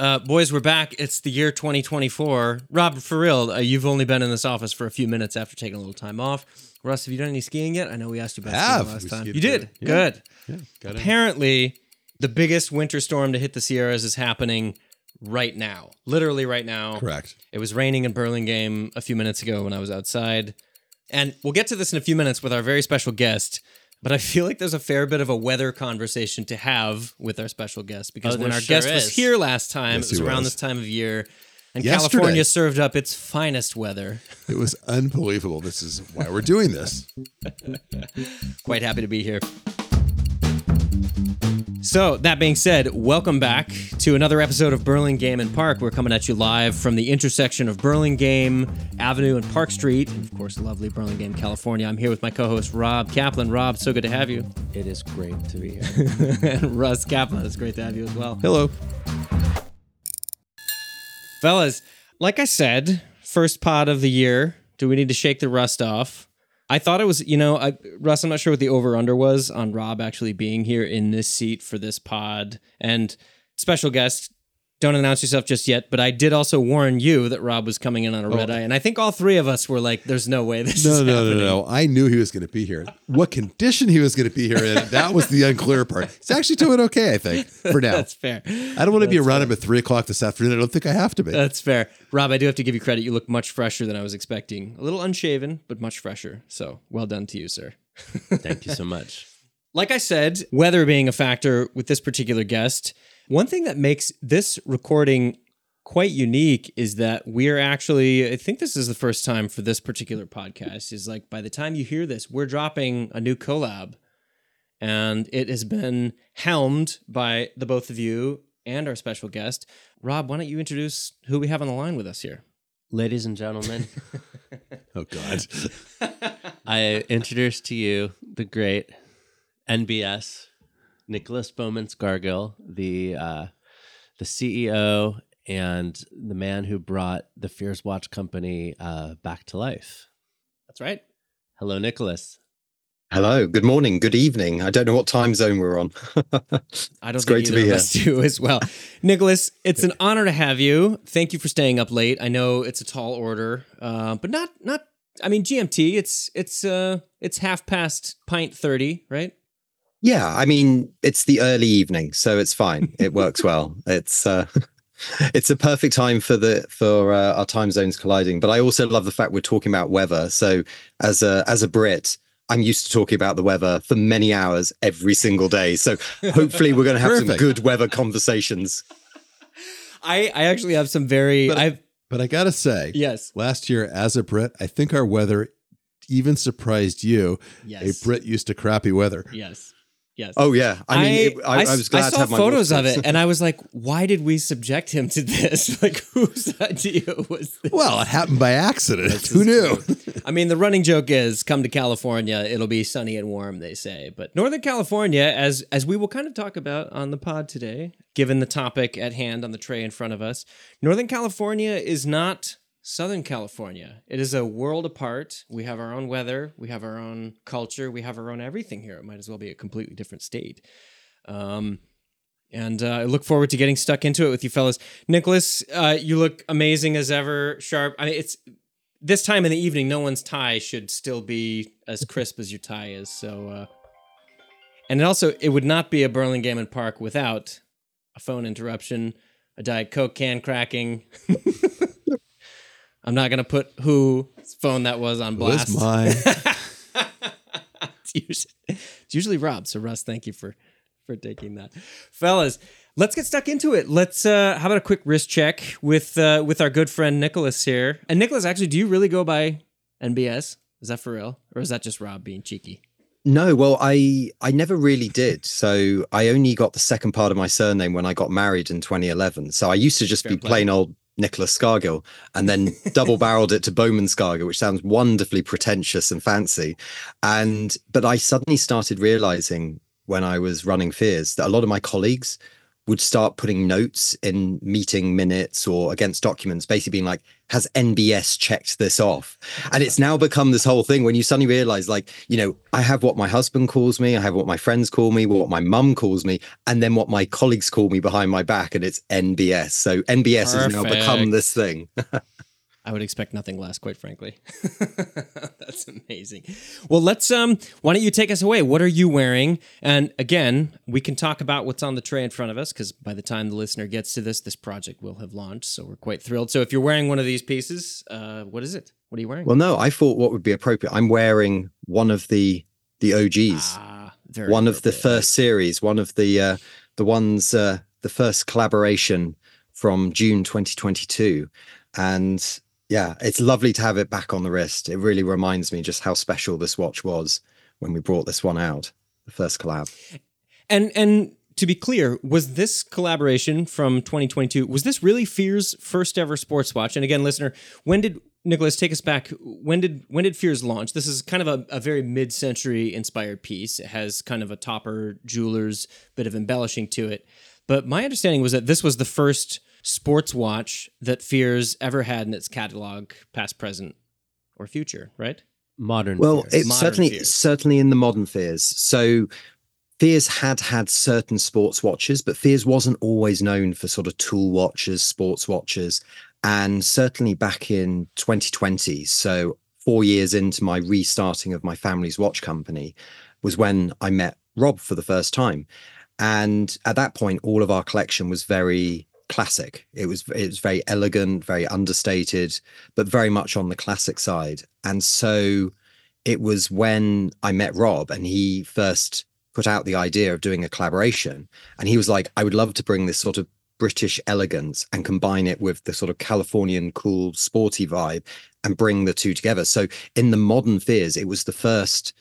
Uh, boys, we're back. It's the year 2024. Rob, for real, uh, you've only been in this office for a few minutes after taking a little time off. Russ, have you done any skiing yet? I know we asked you about Have. skiing last We time. You did. Yeah. Good. Yeah. Apparently, the biggest winter storm to hit the Sierras is happening right now. Literally right now. Correct. It was raining in Burlingame a few minutes ago when I was outside. And we'll get to this in a few minutes with our very special guest. But I feel like there's a fair bit of a weather conversation to have with our special guest because Oh, when our sure guest was here last time, Yes, it was he around was. this time of year, and Yesterday. California served up its finest weather. It was unbelievable. This is why we're doing this. Quite happy to be here. So, that being said, welcome back to another episode of Burlingame and Park. We're coming at you live from the intersection of Burlingame Avenue and Park Street, and of course, lovely Burlingame, California. I'm here with my co host, Rob Caplan. Rob, so good to have you. It is great to be here. and Russ Caplan, it's great to have you as well. Hello. Fellas, like I said, first pod of the year. Do we need to shake the rust off? I thought it was, you know, I, Russ, I'm not sure what the over under was on Rob actually being here in this seat for this pod. And special guest, don't announce yourself just yet, but I did also warn you that Rob was coming in on a oh. red eye. And I think all three of us were like, there's no way this No, is no, no, happening. no. I knew he was going to be here. What condition he was going to be here in, that was the unclear part. He's actually doing okay, I think, for now. That's fair. I don't want to be around him at three o'clock this afternoon. I don't think I have to be. That's fair. Rob, I do have to give you credit. You look much fresher than I was expecting. A little unshaven, but much fresher. So well done to you, sir. Thank you so much. Like I said, weather being a factor with this particular guest, one thing that makes this recording quite unique is that we're actually, I think this is the first time for this particular podcast, is like by the time you hear this, we're dropping a new collab. And it has been helmed by the both of you and our special guest. Rob, why don't you introduce who we have on the line with us here? Ladies and gentlemen, Oh, God. I introduce to you the great NBS, Nicholas Bowman Scargill, the uh, the CEO and the man who brought the Fears Watch company uh, back to life. That's right. Hello, Nicholas. Hello, good morning, good evening. I don't know what time zone we're on. I don't It's think great to be here. us as well. Nicholas, it's an honor to have you. Thank you for staying up late. I know it's a tall order, uh, but not not. I mean, GMT. It's it's uh it's half past pint thirty, right? Yeah, I mean, it's the early evening, so it's fine. It works well. It's uh it's a perfect time for the for uh, our time zones colliding. But I also love the fact we're talking about weather. So as a as a Brit, I'm used to talking about the weather for many hours every single day. So hopefully we're going to have some good weather conversations. I I actually have some very. But- I've But I got to say, yes last year as a Brit, I think our weather even surprised you. yes A Brit used to crappy weather. yes yes. Oh yeah, I mean, it, I, I, s- was glad I to saw have my photos of it, and I was like, "Why did we subject him to this? Like, whose idea was this?" Well, it happened by accident. Who knew? I mean, the running joke is come to California, it'll be sunny and warm, they say. But Northern California, as as we will kind of talk about on the pod today, given the topic at hand on the tray in front of us, Northern California is not Southern California. It is a world apart. We have our own weather, we have our own culture, we have our own everything here. It might as well be a completely different state. Um, and uh, I look forward to getting stuck into it with you fellas. Nicholas, uh, you look amazing as ever, sharp. I mean, it's this time in the evening, no one's tie should still be as crisp as your tie is. So, uh, and also, it would not be a Burlingame and Park without a phone interruption, a Diet Coke can cracking. I'm not gonna put whose phone that was on It was blast. mine. it's, usually, it's usually Rob. So Russ, thank you for for taking that, fellas. Let's get stuck into it. Let's. uh How about a quick wrist check with uh with our good friend Nicholas here? And Nicholas, actually, do you really go by NBS? Is that for real, or is that just Rob being cheeky? No, well, I I never really did. So I only got the second part of my surname when I got married in 2011. So I used to just Fair be play. plain old Nicholas Scargill, and then double barreled it to Bowman Scargill, which sounds wonderfully pretentious and fancy. And but I suddenly started realizing when I was running Fears that a lot of my colleagues would start putting notes in meeting minutes or against documents, basically being like, has NBS checked this off? And it's now become this whole thing when you suddenly realize, like, you know, I have what my husband calls me, I have what my friends call me, what my mum calls me, and then what my colleagues call me behind my back, and it's NBS. So NBS has now become this thing. I would expect nothing less, quite frankly. That's amazing. Well, let's um why don't you take us away? What are you wearing? And again, we can talk about what's on the tray in front of us because by the time the listener gets to this, this project will have launched. So we're quite thrilled. So if you're wearing one of these pieces, uh, what is it? What are you wearing? Well, no, I thought what would be appropriate. I'm wearing one of the the OGs. ah, very one of the first series, one of the uh, the ones, uh, the first collaboration from June 2022, and yeah, it's lovely to have it back on the wrist. It really reminds me just how special this watch was when we brought this one out, the first collab. And and to be clear, was this collaboration from 2022? Was this really Fear's first ever sports watch? And again, listener, when did Nicholas take us back? When did when did Fears launch? This is kind of a, a very mid-century inspired piece. It has kind of a topper jeweler's bit of embellishing to it. But my understanding was that this was the first sports watch that Fears ever had in its catalog, past, present, or future, right? Modern. Well, fears. it's Modern certainly fears. certainly in the modern fears. So Fears had had certain sports watches, but Fears wasn't always known for sort of tool watches, sports watches, and certainly back in 2020. So four years into my restarting of my family's watch company was when I met Rob for the first time, and at that point, all of our collection was very classic. It was it was very elegant, very understated, but very much on the classic side. And so it was when I met Rob and he first put out the idea of doing a collaboration. And he was like, I would love to bring this sort of British elegance and combine it with the sort of Californian cool, sporty vibe and bring the two together. So in the modern Fears, it was the first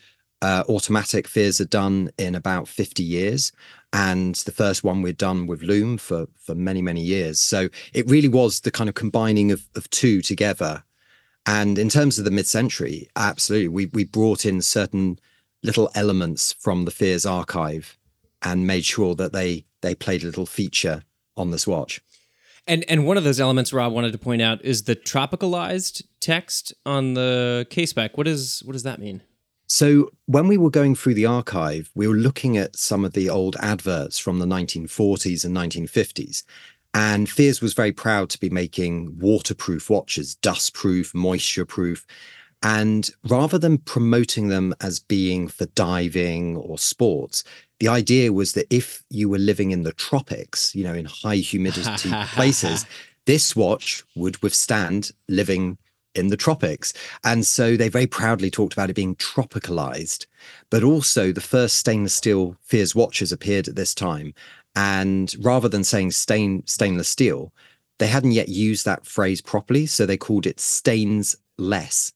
uh, automatic Fears are done in about 50 years. And the first one we'd done with lume for, for many, many years. So it really was the kind of combining of, of two together. And in terms of the mid-century, absolutely, we we brought in certain little elements from the Fears archive and made sure that they they played a little feature on this watch. And and one of those elements Rob wanted to point out is the tropicalized text on the case back. What is what does that mean? So when we were going through the archive, we were looking at some of the old adverts from the 1940s and 1950s. And Fears was very proud to be making waterproof watches, dustproof, moisture proof. And rather than promoting them as being for diving or sports, the idea was that if you were living in the tropics, you know, in high humidity places, this watch would withstand living in the tropics. And so they very proudly talked about it being tropicalized. But also, the first stainless steel Fears watches appeared at this time. And rather than saying stain, stainless steel, they hadn't yet used that phrase properly. So they called it stains less.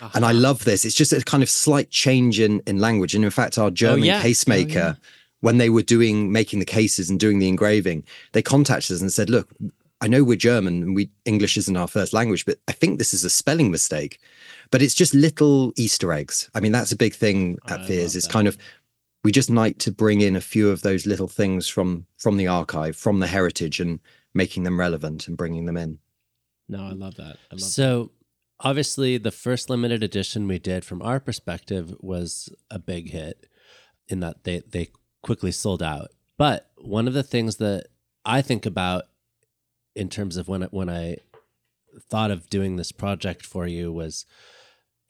Ah, and I ah. love this. It's just a kind of slight change in, in language. And in fact, our oh, German yeah. Oh, case yeah. maker, when they were doing making the cases and doing the engraving, they contacted us and said, "Look, I know we're German and we English isn't our first language, but I think this is a spelling mistake." But it's just little Easter eggs. I mean, that's a big thing at I Fears. It's that. kind of we just like to bring in a few of those little things from from the archive, from the heritage, and making them relevant and bringing them in. No, I love that. I love So obviously, the first limited edition we did from our perspective was a big hit in that they they quickly sold out. But one of the things that I think about in terms of when I, when I thought of doing this project for you was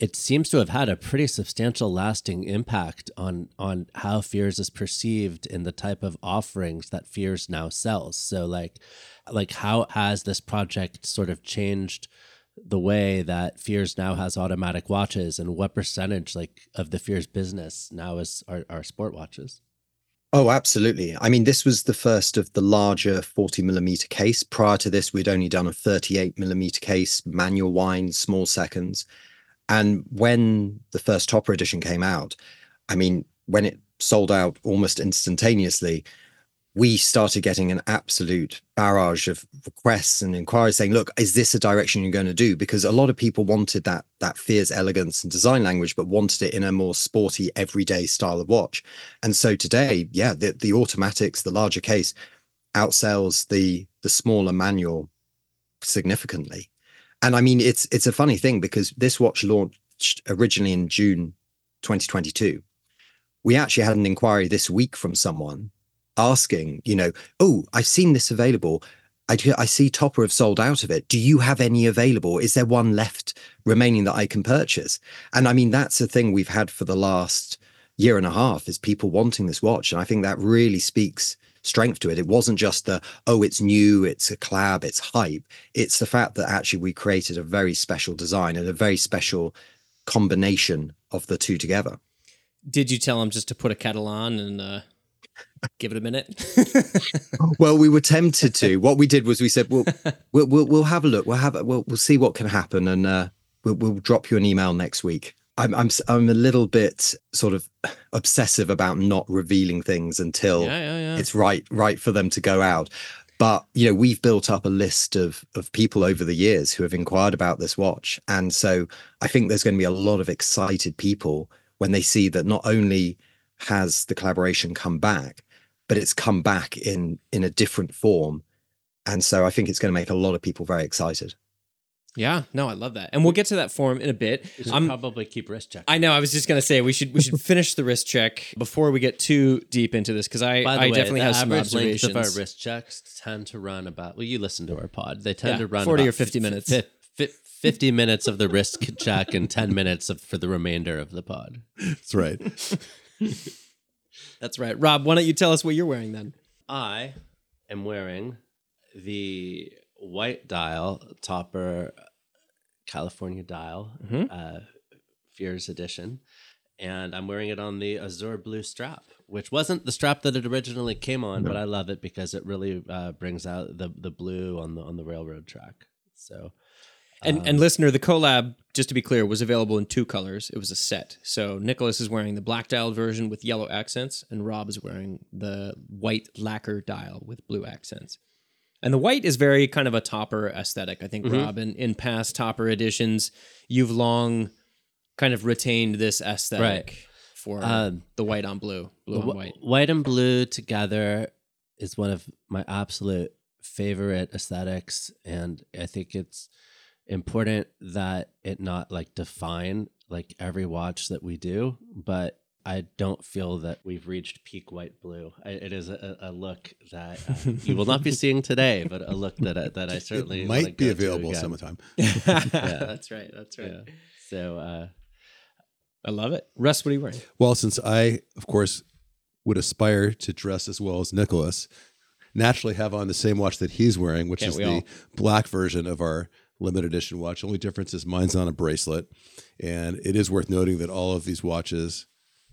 it seems to have had a pretty substantial lasting impact on on how fears is perceived in the type of offerings that fears now sells. So like like how has this project sort of changed the way that fears now has automatic watches and what percentage like of the fears business now is are, are sport watches Oh, absolutely. I mean, this was the first of the larger 40 millimeter case. Prior to this, we'd only done a 38 millimeter case, manual wind, small seconds. And when the first Topper edition came out, I mean, when it sold out almost instantaneously, we started getting an absolute barrage of requests and inquiries saying, look, is this a direction you're going to do? Because a lot of people wanted that that Fears elegance and design language, but wanted it in a more sporty, everyday style of watch. And so today, yeah, the, the automatics, the larger case, outsells the the smaller manual significantly. And I mean, it's it's a funny thing because this watch launched originally in June 2022. We actually had an inquiry this week from someone asking, you know, oh, I've seen this available. I, I see Topper have sold out of it. Do you have any available? Is there one left remaining that I can purchase? And I mean, that's a thing we've had for the last year and a half is people wanting this watch. And I think that really speaks strength to it. It wasn't just the, oh, it's new, it's a collab, it's hype. It's the fact that actually we created a very special design and a very special combination of the two together. Did you tell him just to put a kettle on and uh, give it a minute? well, we were tempted to. What we did was we said, "We'll we'll we'll, we'll have a look. We'll have a, we'll we'll see what can happen, and uh, we'll we'll drop you an email next week." I'm I'm I'm a little bit sort of obsessive about not revealing things until yeah, yeah, yeah. it's right right for them to go out. But you know, we've built up a list of of people over the years who have inquired about this watch, and so I think there's going to be a lot of excited people when they see that not only has the collaboration come back, but it's come back in in a different form, and so I think it's going to make a lot of people very excited. Yeah, no, I love that, and we'll get to that form in a bit. I'm, probably keep wrist check. I know. I was just gonna say we should we should finish the wrist check before we get too deep into this because I By the I way, definitely the have some average length observations. of our wrist checks tend to run about. Well, you listen to our pod. They tend Yeah, to run 40 or about 50 f- minutes. f- f- Fifty minutes of the wrist check and ten minutes of, for the remainder of the pod. That's right. That's right, Rob. Why don't you tell us what you're wearing then? I am wearing the white dial topper California dial Mhm. uh, Fears edition, and I'm wearing it on the azure blue strap, which wasn't the strap that it originally came on, but I love it because it really uh, brings out the the blue on the on the railroad track. So And Um, and listener, the collab, just to be clear, was available in two colors. It was a set. So Nicholas is wearing the black dialed version with yellow accents, and Rob is wearing the white lacquer dial with blue accents. And the white is very kind of a topper aesthetic. I think, Mhm. Rob, in, in past topper editions, you've long kind of retained this aesthetic Right. for Um, the white on blue, blue on wh- white. white and blue together is one of my absolute favorite aesthetics and i think it's important that it not like define like every watch that we do but i don't feel that we've reached peak white blue I, it is a, a look that uh, you will not be seeing today but a look that I, that i certainly it might be available again. sometime. That's right. That's right. yeah. so uh I love it. Russ, what are you wearing? Well, since I, of course, would aspire to dress as well as Nicholas, naturally have on the same watch that he's wearing, which Can't is the all? black version of our limited edition watch. Only difference is mine's on a bracelet. And it is worth noting that all of these watches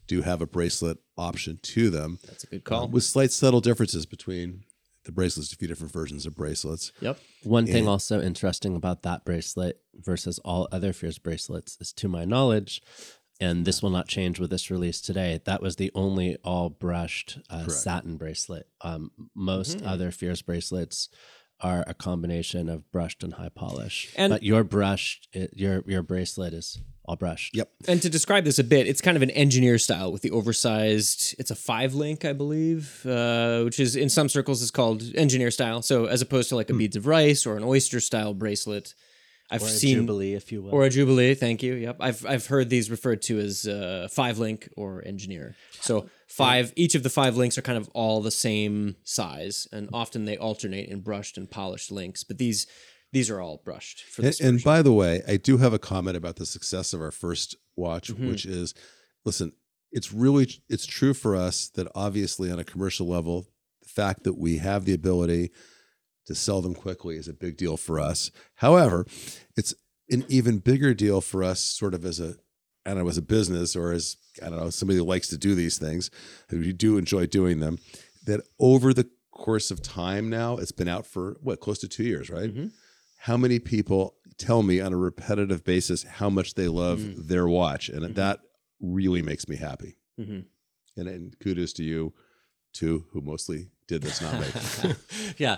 do have a bracelet option to them That's a good call. uh, with slight subtle differences between the bracelets, a few different versions of bracelets. yep. One thing also interesting about that bracelet versus all other Fears bracelets is, to my knowledge, and this will not change with this release today. That was the only all brushed uh, satin bracelet. Um, most Mhm. other Fears bracelets are a combination of brushed and high polish. And- but your brushed, your your bracelet is all brushed. Yep. And to describe this a bit, it's kind of an engineer style with the oversized. It's a five link, I believe, uh, which is in some circles is called engineer style. So as opposed to like a beads of rice or an oyster style bracelet, I've Or a seen jubilee, if you will. or a jubilee. Thank you. Yep, I've I've heard these referred to as uh, five link or engineer. So five, each of the five links are kind of all the same size, and often they alternate in brushed and polished links. But these these are all brushed for And, this. and version. by the way, I do have a comment about the success of our first watch, Mhm. which is listen, it's really it's true for us that obviously on a commercial level, the fact that we have the ability to sell them quickly is a big deal for us. However, it's an even bigger deal for us sort of as a I don't know, as a business or as I don't know, somebody who likes to do these things, who do enjoy doing them, that over the course of time now, it's been out for what, close to two years, right? Mhm. How many people tell me on a repetitive basis how much they love Mm. their watch? And Mhm. that really makes me happy. Mhm. And, and kudos to you, too, who mostly did this, not me. yeah,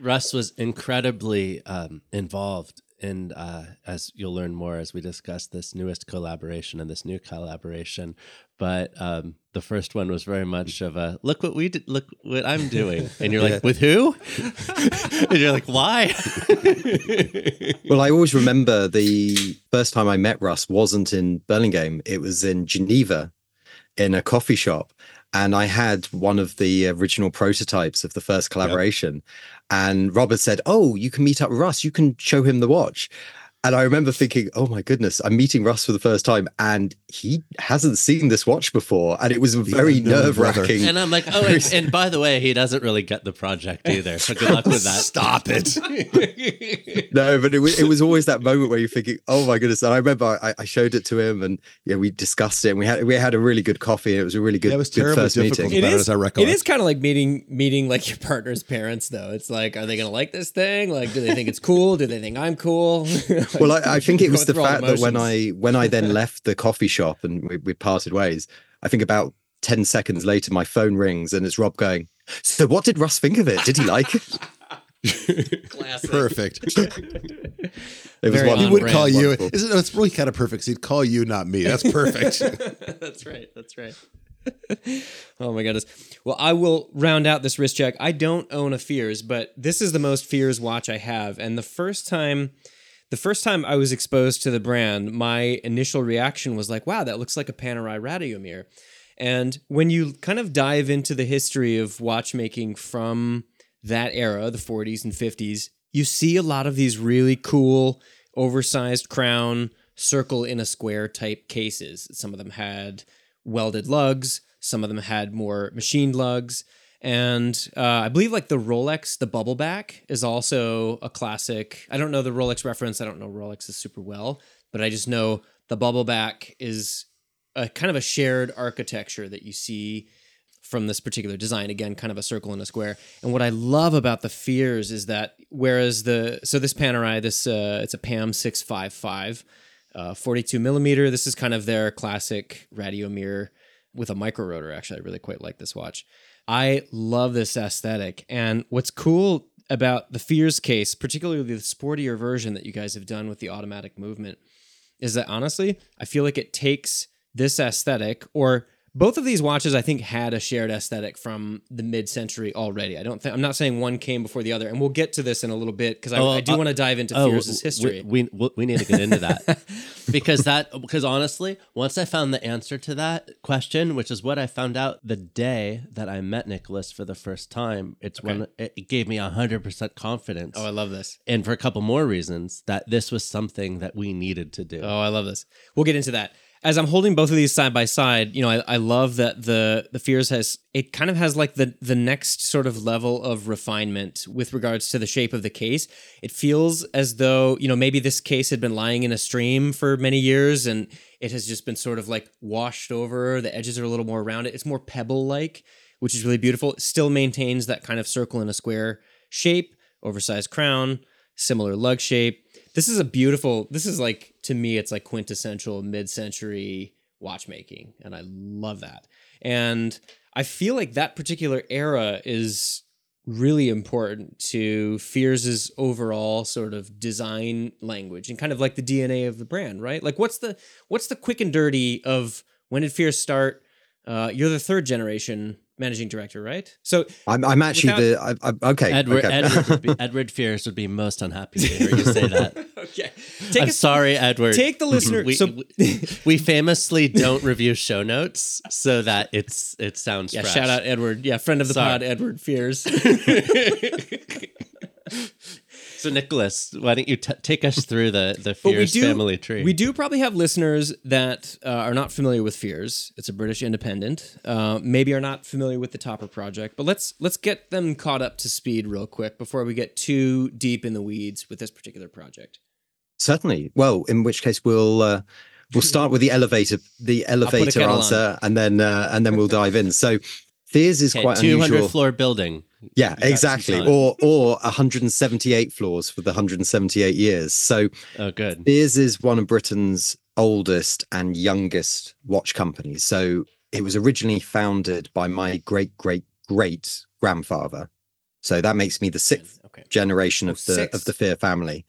Russ was incredibly um, involved and uh, as you'll learn more as we discuss this newest collaboration and this new collaboration. But um, the first one was very much of a look what we did, look what I'm doing, and you're like, with who? and you're like, why? well, I always remember the first time I met Russ wasn't in Burlingame; it was in Geneva, in a coffee shop, and I had one of the original prototypes of the first collaboration. Yep. And Robert said, "Oh, you can meet up with Russ. You can show him the watch." And I remember thinking, oh my goodness, I'm meeting Russ for the first time and he hasn't seen this watch before. And it was very nerve wracking. And I'm like, oh, and, and, by the way, he doesn't really get the project either. So good luck with that. Stop it. no, but it was, it was always that moment where you're thinking, oh my goodness. And I remember I, I showed it to him and yeah, we discussed it and we had we had a really good coffee. And it was a really good, yeah, it was good first meeting. It is, it is kind of like meeting meeting like your partner's parents, though. It's like, are they going to like this thing? Like, do they think it's cool? Do they think I'm cool? well, I, I think it was the fact that when I when I then left the coffee shop and we, we parted ways, I think about ten seconds later my phone rings and it's Rob going. So what did Russ think of it? Did he like it? Perfect. it was one, he would call you. Isn't it's really kind of perfect? he'd call you, not me. That's perfect. that's right. That's right. oh my goodness. Well, I will round out this wrist check. I don't own a Fears, but this is the most Fears watch I have. And the first time the first time I was exposed to the brand, my initial reaction was like, wow, that looks like a Panerai Radiomir. And when you kind of dive into the history of watchmaking from that era, the 40s and 50s, you see a lot of these really cool, oversized crown, circle in a square type cases. Some of them had welded lugs, some of them had more machined lugs. And uh, I believe like the Rolex, the bubble back is also a classic. I don't know the Rolex reference. I don't know Rolexes super well, but I just know the bubble back is a kind of a shared architecture that you see from this particular design. Again, kind of a circle and a square. And what I love about the Fears is that whereas the so this Panerai, this uh, it's a PAM six five five. Uh, 42 millimeter. This is kind of their classic Radiomir with a micro rotor. Actually, I really quite like this watch. I love this aesthetic. And what's cool about the Fears case, particularly the sportier version that you guys have done with the automatic movement, is that honestly, I feel like it takes this aesthetic or both of these watches I think had a shared aesthetic from the mid-century already. I don't think I'm not saying one came before the other, and we'll get to this in a little bit because I, oh, I, do uh, want to dive into oh, Fears' history. We, we, we need to get into that because that because honestly, once I found the answer to that question, which is what I found out the day that I met Nicholas for the first time, it's okay. when it gave me hundred percent confidence. Oh, I love this, and for a couple more reasons that this was something that we needed to do. Oh, I love this. We'll get into that as I'm holding both of these side by side, you know, I, I love that the the Fears has it kind of has like the the next sort of level of refinement with regards to the shape of the case. It feels as though you know maybe this case had been lying in a stream for many years and it has just been sort of like washed over. The edges are a little more rounded. It's more pebble like, which is really beautiful. It still maintains that kind of circle in a square shape, oversized crown, similar lug shape this is a beautiful. This is like to me, it's like quintessential mid-century watchmaking, and I love that. And I feel like that particular era is really important to Fears's overall sort of design language and kind of like the DNA of the brand, right? Like what's the what's the quick and dirty of when did Fears start? Uh, you're the third generation managing director, right? So I'm, I'm actually without, the I, I, okay. Edward okay. Edward, be, Edward Fears would be most unhappy to hear you say that. okay, take I'm a, sorry, Edward. Take the listener. we, so we, we famously don't review show notes so that it's it sounds. Yeah, fresh. shout out Edward. Yeah, friend of the sorry. pod, Edward Fears. So, Nicholas, why don't you t- take us through the the Fears do, family tree? We do probably have listeners that uh, are not familiar with Fears. It's a British independent. Uh, maybe are not familiar with the Topper project, but let's let's get them caught up to speed real quick before we get too deep in the weeds with this particular project. Certainly. Well, in which case we'll. Uh, we'll start with the elevator, the elevator answer, on. and then uh, and then we'll dive in. So, Fears is okay, quite 200 unusual. floor building. Yeah, exactly. Or or 178 floors for the 178 years. So oh, good. Fears is one of Britain's oldest and youngest watch companies. So it was originally founded by my great great great grandfather. So that makes me the sixth okay. generation of the six. of the Fear family.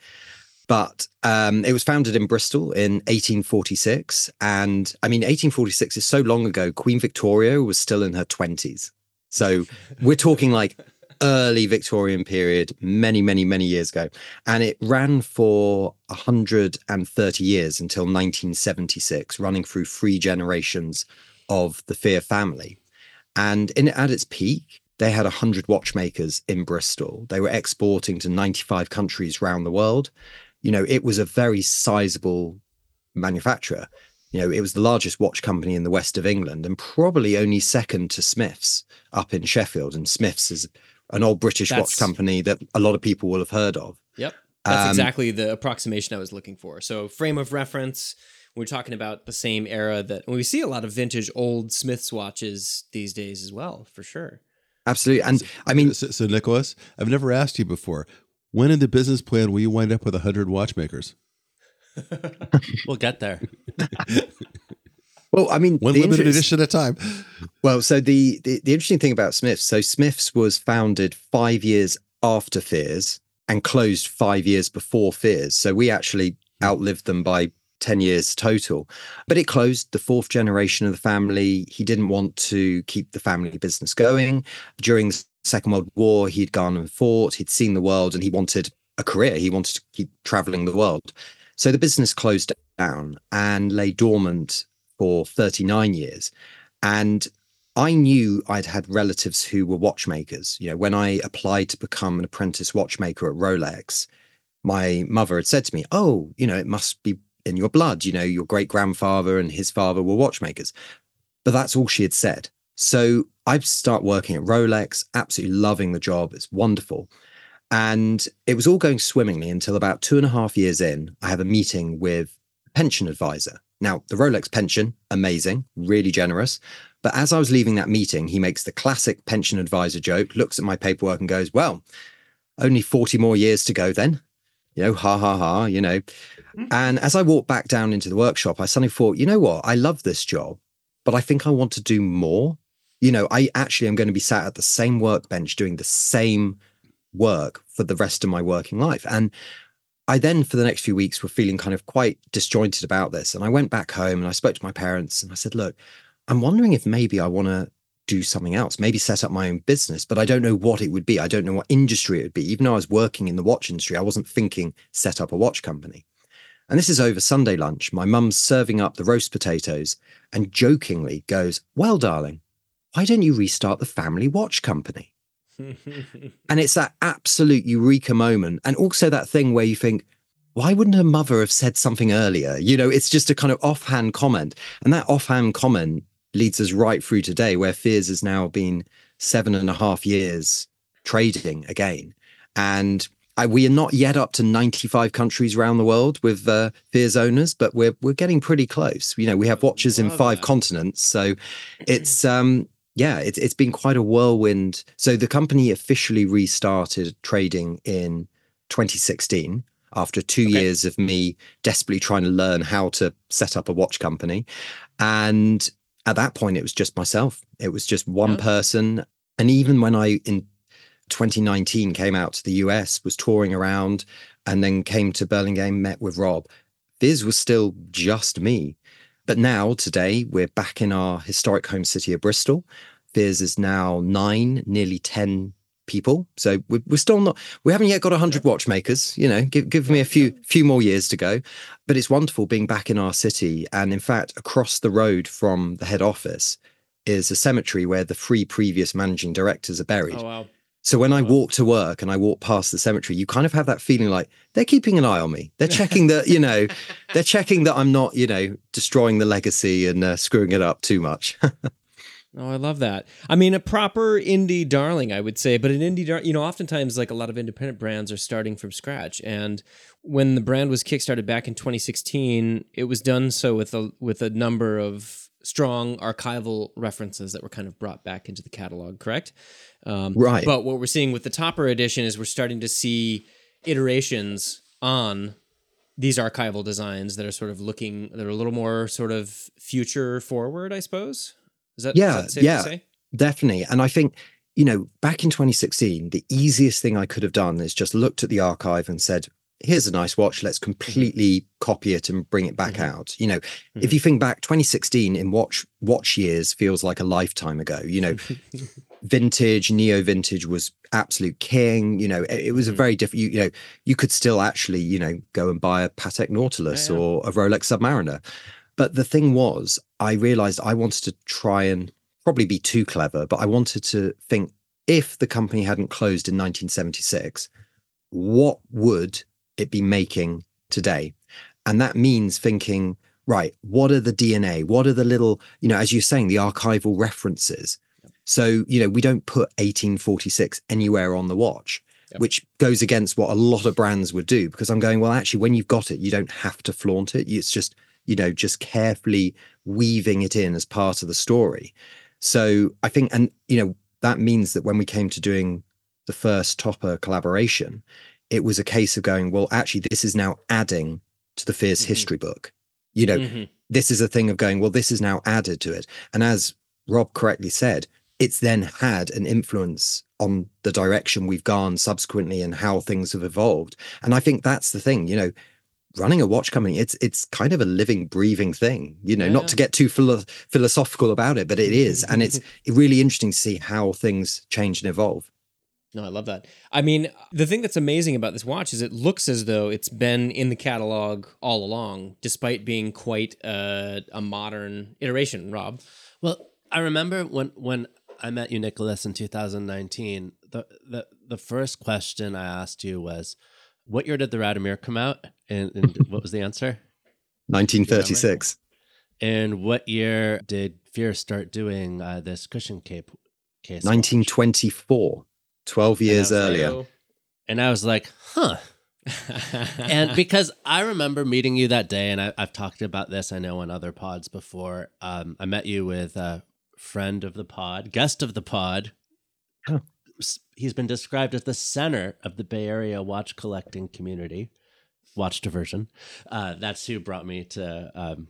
but um, it was founded in Bristol in 1846. And I mean, 1846 is so long ago, Queen Victoria was still in her 20s. So we're talking like early Victorian period, many, many, many years ago. And it ran for 130 years until 1976, running through three generations of the Fear family. And in, at its peak, they had 100 watchmakers in Bristol. They were exporting to 95 countries around the world. You know, it was a very sizable manufacturer. You know, it was the largest watch company in the west of England and probably only second to Smiths up in Sheffield. And Smiths is an old British That's- watch company that a lot of people will have heard of. Yep. That's Um, exactly the approximation I was looking for. So, frame of reference, we're talking about the same era that we see a lot of vintage old Smiths watches these days as well, for sure. Absolutely. And I mean, so, so Nicholas, I've never asked you before. When in the business plan will you wind up with hundred watchmakers? We'll get there. well, I mean, One the limited interest- edition at a time. Well, so the, the the interesting thing about Smiths, so Smiths was founded five years after Fears and closed five years before Fears. So we actually outlived them by 10 years total. But it closed the fourth generation of the family. He didn't want to keep the family business going. During the Second World War, he'd gone and fought, he'd seen the world, and he wanted a career. He wanted to keep traveling the world. So the business closed down and lay dormant for 39 years. And I knew I'd had relatives who were watchmakers. You know, when I applied to become an apprentice watchmaker at Rolex, my mother had said to me, Oh, you know, it must be in your blood. You know, your great grandfather and his father were watchmakers. But that's all she had said. So I start working at Rolex, absolutely loving the job. It's wonderful. And it was all going swimmingly until about two and a half years in, I have a meeting with a pension advisor. Now, the Rolex pension, amazing, really generous. But as I was leaving that meeting, he makes the classic pension advisor joke, looks at my paperwork and goes, Well, only 40 more years to go then. You know, ha ha ha, you know. Mm-hmm. And as I walked back down into the workshop, I suddenly thought, you know what? I love this job, but I think I want to do more. You know, I actually am going to be sat at the same workbench doing the same work for the rest of my working life. And I then, for the next few weeks, were feeling kind of quite disjointed about this. And I went back home and I spoke to my parents and I said, look, I'm wondering if maybe I want to do something else, maybe set up my own business, but I don't know what it would be. I don't know what industry it would be. Even though I was working in the watch industry, I wasn't thinking set up a watch company. And this is over Sunday lunch. My mum's serving up the roast potatoes and jokingly goes, Well, darling, why don't you restart the family watch company? And it's that absolute eureka moment. And also that thing where you think, why wouldn't her mother have said something earlier? You know, it's just a kind of offhand comment. And that offhand comment leads us right through today, where Fears has now been seven and a half years trading again. And I, we are not yet up to 95 countries around the world with uh, Fears owners, but we're we're getting pretty close. You know, we have watches in five that. continents, so it's um yeah, it's it's been quite a whirlwind. So the company officially restarted trading in 2016 after two Okay. years of me desperately trying to learn how to set up a watch company, and at that point it was just myself. It was just one Yeah. person, and even when I in 2019 came out to the US, was touring around, and then came to Burlingame, met with Rob. Viz was still just me. But now, today, we're back in our historic home city of Bristol. Viz is now nine, nearly 10 people. So we're, we're still not, we haven't yet got 100 watchmakers. You know, give, give me a few, few more years to go. But it's wonderful being back in our city. And in fact, across the road from the head office is a cemetery where the three previous managing directors are buried. Oh wow. So when I walk to work and I walk past the cemetery, you kind of have that feeling like they're keeping an eye on me. They're checking that, you know, they're checking that I'm not, you know, destroying the legacy and uh, screwing it up too much. Oh, I love that. I mean, a proper indie darling, I would say, but an indie, dar- you know, oftentimes like a lot of independent brands are starting from scratch. And when the brand was kickstarted back in 2016, it was done so with a with a number of strong archival references that were kind of brought back into the catalog. Correct? Um, Right. But what we're seeing with the Topper edition is we're starting to see iterations on these archival designs that are sort of looking, they're a little more sort of future forward, I suppose. Is that, is Yeah, that safe yeah. to say? Definitely. And I think, you know, back in 2016, the easiest thing I could have done is just looked at the archive and said, here's a nice watch. Let's completely copy it and bring it back mm-hmm. out. You know, mm-hmm. if you think back, 2016 in watch watch years feels like a lifetime ago. You know, vintage, neo vintage was absolute king. You know, it, it was a mm-hmm. very different. You, you, know, you could still actually, you know, go and buy a Patek Nautilus yeah, yeah. or a Rolex Submariner. But the thing was, I realized I wanted to try and probably be too clever, but I wanted to think if the company hadn't closed in 1976, what would it be making today? And that means thinking, right, what are the DNA? What are the little, you know, as you're saying, the archival references? So, you know, we don't put 1846 anywhere on the watch, yep. which goes against what a lot of brands would do because I'm going, well, actually, when you've got it, you don't have to flaunt it. It's just, you know, just carefully weaving it in as part of the story. So I think, and, you know, that means that when we came to doing the first Topper collaboration, it was a case of going, well, actually, this is now adding to the Fears mm-hmm. history book. You know, mm-hmm. this is a thing of going, well, this is now added to it. And as Rob correctly said, it's then had an influence on the direction we've gone subsequently and how things have evolved. And I think that's the thing, you know, running a watch company, it's it's kind of a living, breathing thing, you know, yeah. not to get too philo- philosophical about it, but it is. and it's really interesting to see how things change and evolve. No, I love that. I mean, the thing that's amazing about this watch is it looks as though it's been in the catalog all along, despite being quite a, a modern iteration. Rob, well, I remember when when I met you, Nicholas, in 2019. The the the first question I asked you was, "What year did the Radiomir come out?" And, and what was the answer? 1936. And what year did Fears start doing uh, this cushion cape case? 1924. 12 years and earlier. Like, and I was like, huh. and because I remember meeting you that day, and I, have talked about this, I know on other pods before. Um, I met you with a friend of the pod, guest of the pod. Huh. He's been described as the center of the Bay Area watch collecting community, watch diversion. Uh, that's who brought me to um,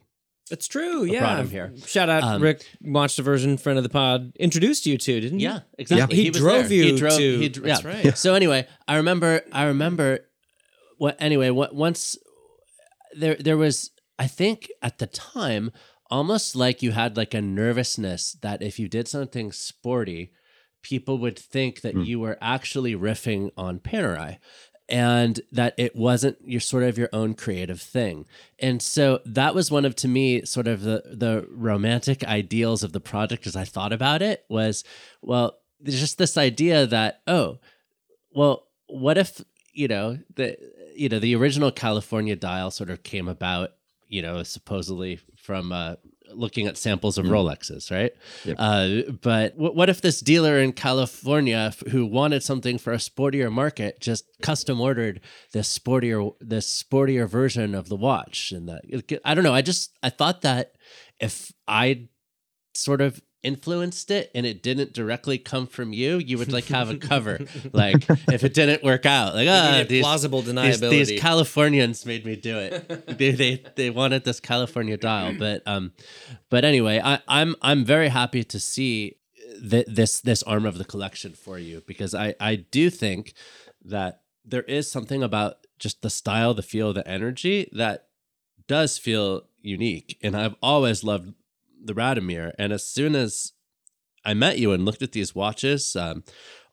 it's true. Yeah. him here. Shout out um, Rick, watched a version friend of the pod, introduced you to, didn't he? Yeah, exactly. Yeah. He, he drove you he drove, to. He, That's yeah. right. Yeah. So anyway, I remember. I remember. What anyway? What once there there was. I think at the time, almost like you had like a nervousness that if you did something sporty, people would think that mm. you were actually riffing on Panerai and that it wasn't your sort of your own creative thing. And so that was one of to me sort of the the romantic ideals of the project as I thought about it was well there's just this idea that oh well what if you know the you know the original California dial sort of came about you know supposedly from uh, looking at samples of mm. Rolexes, right? Yep. Uh, but w- what if this dealer in California f- who wanted something for a sportier market just custom ordered this sportier this sportier version of the watch? And that I don't know. I just I thought that if I sort of influenced it and it didn't directly come from you, you would like have a cover. like if it didn't work out, like ah, these, plausible deniability. These, these, Californians made me do it. they, they they wanted this California dial, but um, but anyway, I, I'm I'm very happy to see that this this arm of the collection for you because I I do think that there is something about just the style, the feel, the energy that does feel unique, and I've always loved the Radiomir, and as soon as I met you and looked at these watches, um,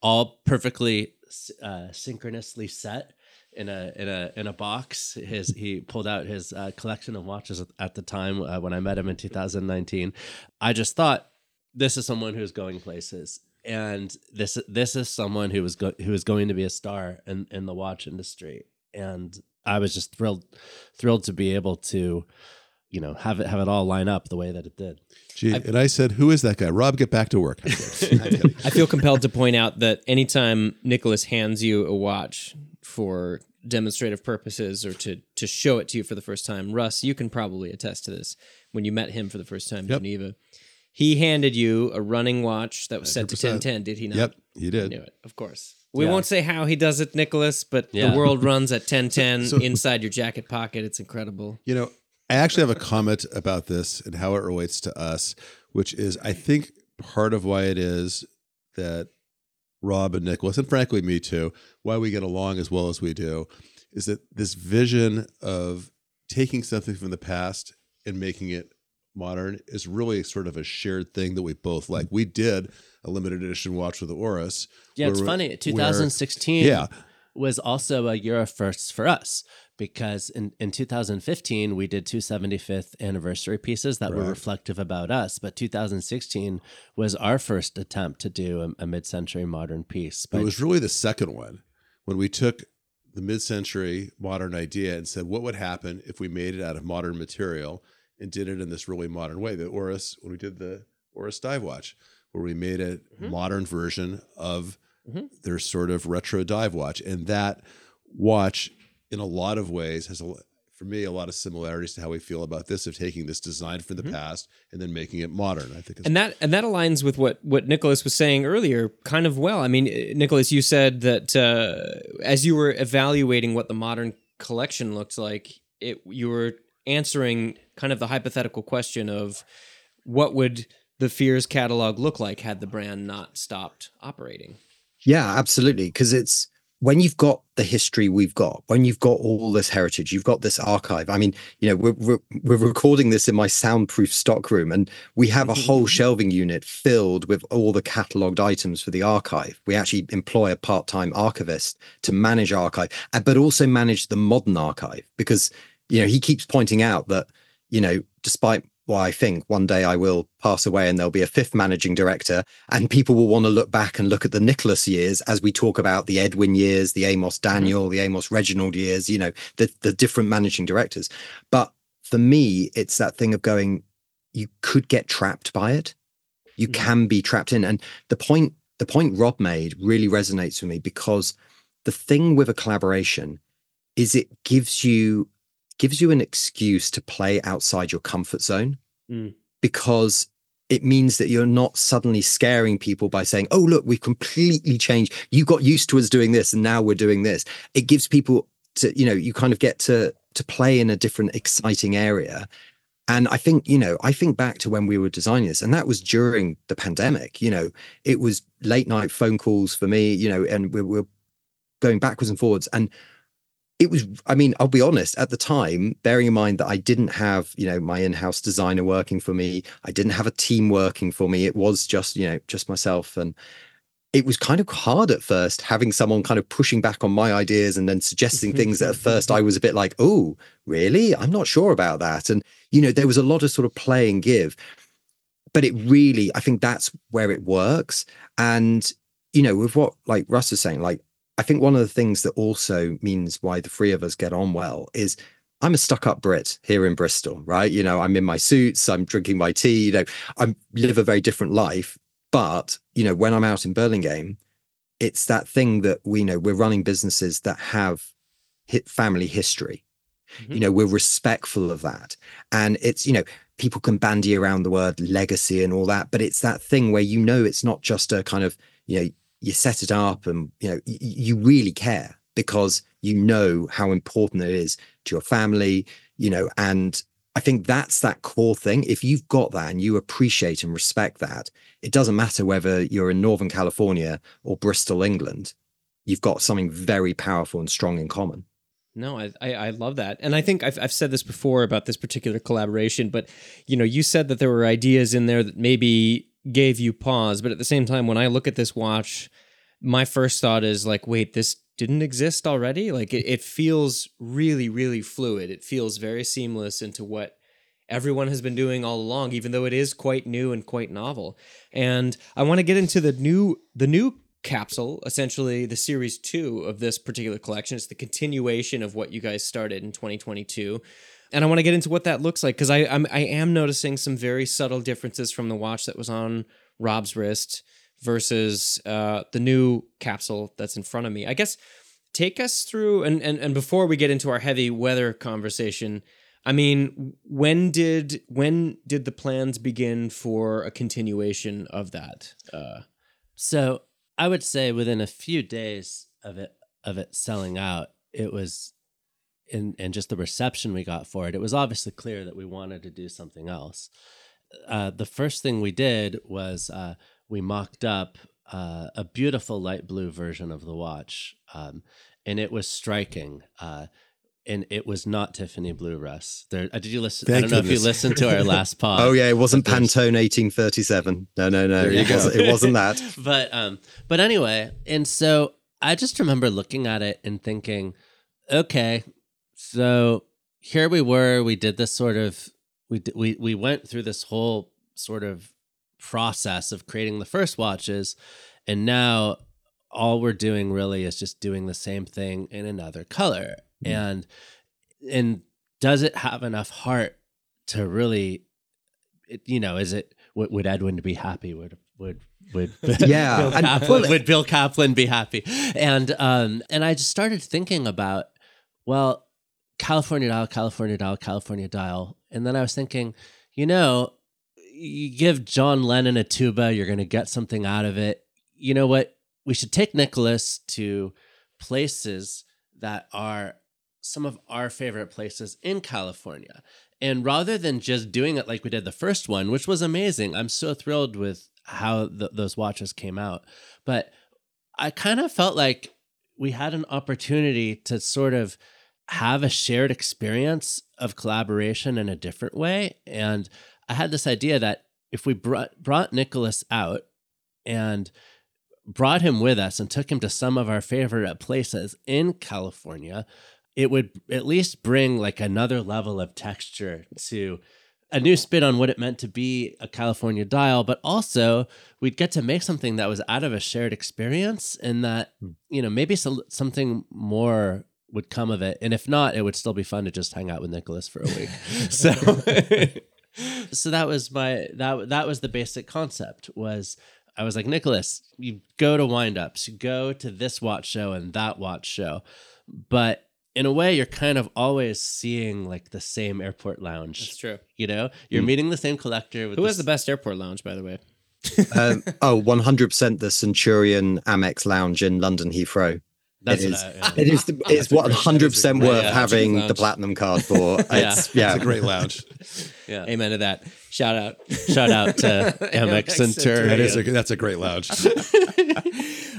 all perfectly uh, synchronously set in a in a in a box. His he pulled out his uh, collection of watches at the time uh, when I met him in 2019. I just thought this is someone who's going places, and this this is someone who was go- who is going to be a star in in the watch industry. And I was just thrilled thrilled to be able to you know have it have it all line up the way that it did. Gee, I, and I said, "Who is that guy? Rob, get back to work." I feel compelled to point out that anytime Nicholas hands you a watch for demonstrative purposes or to to show it to you for the first time, Russ, you can probably attest to this. When you met him for the first time in yep. Geneva, he handed you a running watch that was set to 1010, did he not? Yep, he did. I knew it, of course. We yeah. won't say how he does it, Nicholas, but yeah. the world runs at 1010 so, inside your jacket pocket. It's incredible. You know, I actually have a comment about this and how it relates to us, which is I think part of why it is that Rob and Nicholas, and frankly me too, why we get along as well as we do, is that this vision of taking something from the past and making it modern is really sort of a shared thing that we both like. We did a limited edition watch with the Oris. Yeah, it's where- funny. where- 2016 yeah, was also a year of firsts for us because in, in 2015 we did two 75th anniversary pieces that were reflective about us but 2016 was our first attempt to do a, a mid-century modern piece But it was really the second one when we took the mid-century modern idea and said, what would happen if we made it out of modern material and did it in this really modern way? The Oris, when we did the Oris dive watch, where we made a Mhm. modern version of Mhm. their sort of retro dive watch, and that watch, in a lot of ways, has a for me a lot of similarities to how we feel about this of taking this design from the Mhm. past and then making it modern. I think and that and that aligns with what what Nicholas was saying earlier kind of well i mean eh, nicholas you said that uh, as you were evaluating what the modern collection looked like it you were answering kind of the hypothetical question of what would the fears catalog look like had the brand not stopped operating Yeah, absolutely. Because it's when you've got the history we've got, when you've got all this heritage, you've got this archive. I mean, you know, we're, we're, we're recording this in my soundproof stock room, and we have a whole shelving unit filled with all the catalogued items for the archive. We actually employ a part time archivist to manage archive, uh, but also manage the modern archive because, you know, he keeps pointing out that, you know, despite what I think one day I will pass away and there'll be a fifth managing director and people will want to look back and look at the Nicholas years as we talk about the Edwin years, the Amos Daniel, the Amos Reginald years, you know, the, the different managing directors. But for me, it's that thing of going, you could get trapped by it. You Mhm. can be trapped in. And the point, the point Rob made really resonates with me because the thing with a collaboration is it gives you gives you an excuse to play outside your comfort zone Mm. because it means that you're not suddenly scaring people by saying, "Oh, look, we've completely changed. You got used to us doing this, and now we're doing this." It gives people to, you know, you kind of get to to play in a different, exciting area. And I think, you know, I think back to when we were designing this, and that was during the pandemic. You know, it was late night phone calls for me, you know, and we were going backwards and forwards. And it was i mean i'll be honest at the time bearing in mind that i didn't have you know my in-house designer working for me i didn't have a team working for me it was just you know just myself and it was kind of hard at first having someone kind of pushing back on my ideas and then suggesting mm-hmm. things that at first i was a bit like oh really? I'm not sure about that. And you know there was a lot of sort of play and give but it really i think that's where it works. And you know with what like russ is saying like I think one of the things that also means why the three of us get on well is I'm a stuck up Brit here in Bristol, right? You know, I'm in my suits, I'm drinking my tea, you know, I live a very different life. But, you know, when I'm out in Burlingame, it's that thing that we know we're running businesses that have hit family history. Mhm. You know, we're respectful of that. And it's, you know, people can bandy around the word legacy and all that, but it's that thing where you know it's not just a kind of, you know, you set it up and you know y- you really care because you know how important it is to your family you know and i think that's that core thing. If you've got that and you appreciate and respect that it doesn't matter whether you're in northern california or bristol england you've got something very powerful and strong in common. No, I, I I love that, and I think I've I've said this before about this particular collaboration, but you know, you said that there were ideas in there that maybe gave you pause, but at the same time, when I look at this watch, my first thought is like, wait, this didn't exist already. Like it, it feels really, really fluid. It feels very seamless into what everyone has been doing all along, even though it is quite new and quite novel. And I want to get into the new the new capsule, essentially the series two of this particular collection. It's the continuation of what you guys started in 2022. And I want to get into what that looks like because I I'm, I am noticing some very subtle differences from the watch that was on Rob's wrist versus uh, the new capsule that's in front of me. I guess take us through and, and and before we get into our heavy weather conversation, I mean, when did when did the plans begin for a continuation of that? Uh, So I would say within a few days of it of it selling out, it was in and just the reception we got for it, it was obviously clear that we wanted to do something else. Uh, the first thing we did was uh, we mocked up uh, a beautiful light blue version of the watch, um, and it was striking. Uh, and it was not Tiffany Blue Russ. There, uh, did you listen? Thank I don't know if you listened to our last pod. Oh yeah, it wasn't Pantone 1837. No, no, no. There you It go. wasn't, it wasn't that. but um but anyway and so i just remember looking at it and thinking okay so here we were we did this sort of we d- we we went through this whole sort of process of creating the first watches and now all we're doing really is just doing the same thing in another color. And and does it have enough heart to really it, you know is it would, would edwin be happy? Would would would Yeah, Bill Caplan, would Bill Caplan be happy? And um and I just started thinking about well California dial California dial California dial and then I was thinking you know you give John Lennon a tuba you're going to get something out of it you know what we should take Nicholas to places that are some of our favorite places in California. And rather than just doing it like we did the first one, which was amazing, I'm so thrilled with how th- those watches came out. But I kind of felt like we had an opportunity to sort of have a shared experience of collaboration in a different way. And I had this idea that if we brought, brought Nicholas out and brought him with us and took him to some of our favorite places in California, it would at least bring like another level of texture to a new spin on what it meant to be a California dial, but also we'd get to make something that was out of a shared experience and that, you know, maybe so, something more would come of it. And if not, it would still be fun to just hang out with Nicholas for a week. so so that was my that that was the basic concept was I was like, Nicholas, you go to windups, you go to this watch show and that watch show. But in a way, you're kind of always seeing like the same airport lounge. That's true. You know, you're meeting the same collector. With Who the has the best airport lounge, by the way? Um, oh, 100% the Centurion Amex Lounge in London Heathrow. That's it what is. I- yeah. It is. The, it's a what great- that is a 100% worth lounge. having the platinum card for. It's, yeah. It's a great lounge. yeah. Amen to that. Shout out. Shout out to Amex Centurion. That is a, that's a great lounge.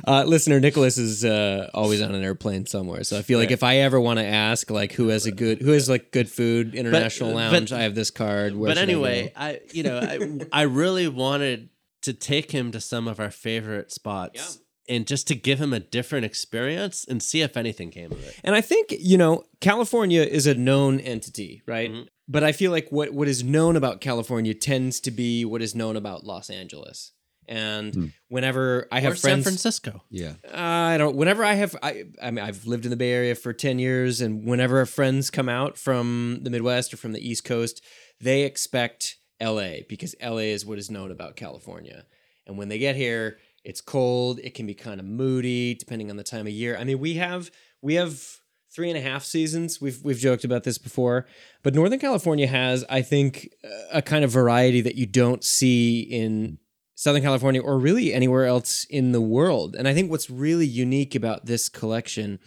Uh, listener Nicholas is uh, always on an airplane somewhere, so I feel like Right. if I ever want to ask like who has a good, who has like good food, international but- lounge, I have this card. Where but should I anyway. I, you know I I really wanted to take him to some of our favorite spots and just to give him a different experience and see if anything came of it. and I think you know California is a known entity, right? Mhm. But I feel like what what is known about California tends to be what is known about Los Angeles. And whenever I have or San Francisco. Yeah. I don't. Whenever I have, I, I mean, I've lived in the Bay Area for ten years, and whenever friends come out from the Midwest or from the East Coast, they expect L.A. because L.A. is what is known about California. And when they get here, it's cold. It can be kind of moody, depending on the time of year. I mean, we have we have three and a half seasons. We've we've joked about this before, but Northern California has, I think, a kind of variety that you don't see in Southern California or really anywhere else in the world. And I think what's really unique about this collection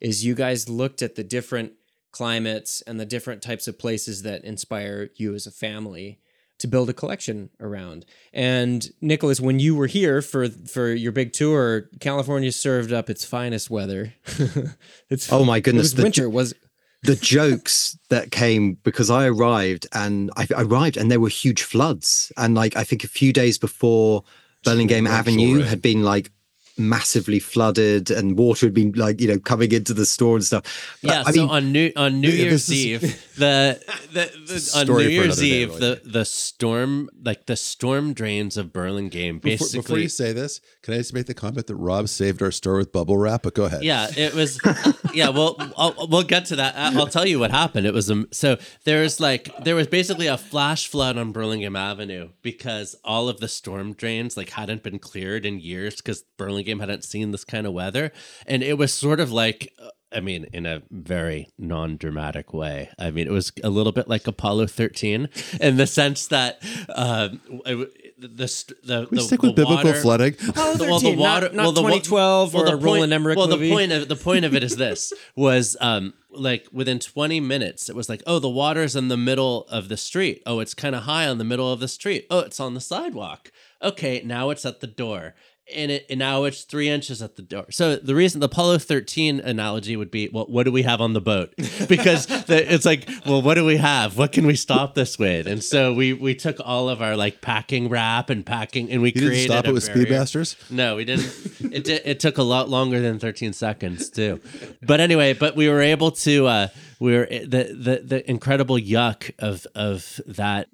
is you guys looked at the different climates and the different types of places that inspire you as a family to build a collection around. And Nicholas, when you were here for for your big tour, California served up its finest weather. it's Oh my it goodness. was the- winter. Was the jokes that came because I arrived and I, I arrived and there were huge floods and like I think a few days before Burlingame Avenue had been like massively flooded and water had been like you know coming into the store and stuff. But, Yeah, I so mean, on New on New Year's is- Eve, the, the, the on New Year's another day, Eve, the the storm like the storm drains of Burlingame Before, basically. before you say this, can I just make the comment that Rob saved our store with bubble wrap? But go ahead. Yeah, it was. yeah, well, I'll, we'll get to that. I- I'll tell you what happened. It was um, so there's like there was basically a flash flood on Burlingame Avenue because all of the storm drains like hadn't been cleared in years because Burlingame hadn't seen this kind of weather, and it was sort of like. uh, I mean, in a very non-dramatic way. I mean, it was a little bit like Apollo 13 in the sense that um, it- the the the, we the, stick the with biblical water, flooding. Apollo the- well, the 13, not- water- not, well, the wa- 2012 or well, a the Roland point- Emmerich well, movie. the point of the point of it is this was um like within 20 minutes it was like oh the water's in the middle of the street oh it's kind of high on the middle of the street oh it's on the sidewalk okay now it's at the door and it and now it's three inches at the door. So the reason the Apollo 13 analogy would be, well, what do we have on the boat? Because the, it's like, well, what do we have? What can we stop this with? And so we we took all of our like packing wrap and packing, and we created didn't stop it with barrier. Speedmasters? No, we didn't. It di- it took a lot longer than 13 seconds too. But anyway, but we were able to. Uh, we were the the the incredible yuck of of that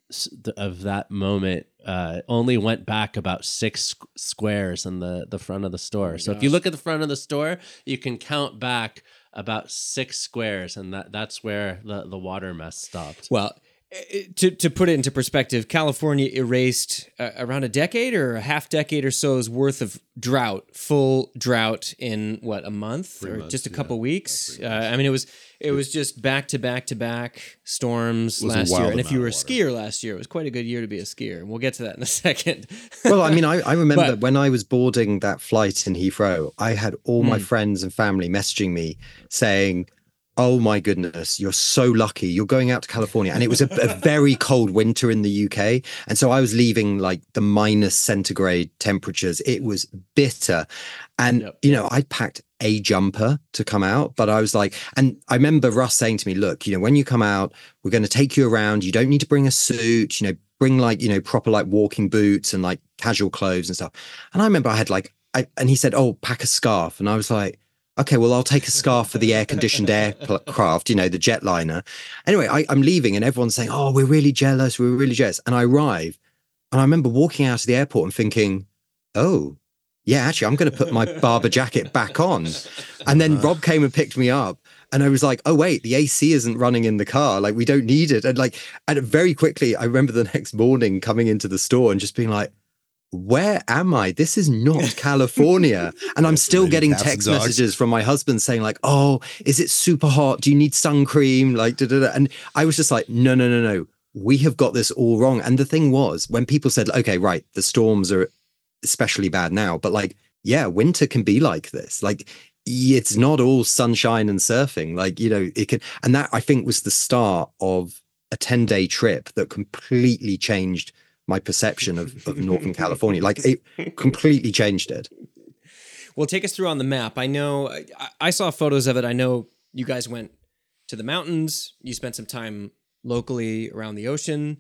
of that moment. Uh, only went back about six squares in the the front of the store. so if you look at the front of the store, you can count back about six squares, and that that's where the the water mess stopped. Well, eh, to to put it into perspective, California erased uh, around a decade or a half decade or so's worth of drought, full drought in what a month or months, just a yeah. couple weeks. Uh, I mean, it was it was just back to back to back storms last year. And if you were a skier last year, it was quite a good year to be a skier. And we'll get to that in a second. well, I mean, I, I remember But- when I was boarding that flight in Heathrow, I had all my hmm. friends and family messaging me saying, Oh my goodness, you're so lucky. You're going out to California. And it was a, a very cold winter in the UK. And so I was leaving like the minus centigrade temperatures. It was bitter. And, Yep. you know, I packed a jumper to come out, but I was like, and I remember Russ saying to me, Look, you know, when you come out, we're going to take you around. You don't need to bring a suit, you know, bring like, you know, proper like walking boots and like casual clothes and stuff. And I remember I had like, I, and he said, Oh, pack a scarf. And I was like, Okay, well, I'll take a scarf for the air conditioned aircraft, you know, the jetliner. Anyway, I, I'm leaving and everyone's saying, Oh, we're really jealous. We're really jealous. And I arrive and I remember walking out of the airport and thinking, Oh, yeah, actually, I'm going to put my Barbour jacket back on. And then Rob uh. came and picked me up. And I was like, oh, wait, the AC isn't running in the car. Like, we don't need it. And like, and very quickly, I remember the next morning coming into the store and just being like, where am I? This is not California. And I'm still getting text dogs. messages from my husband saying, like, oh, is it super hot? Do you need sun cream? Like, da, da, da. and I was just like, no, no, no, no. We have got this all wrong. And the thing was, when people said, okay, right, the storms are especially bad now, but like, yeah, winter can be like this. Like, it's not all sunshine and surfing. Like, you know, it can, and that I think was the start of a 10 day trip that completely changed my perception of, of Northern California. Like, it completely changed it. Well, take us through on the map. I know I, I saw photos of it. I know you guys went to the mountains. You spent some time locally around the ocean.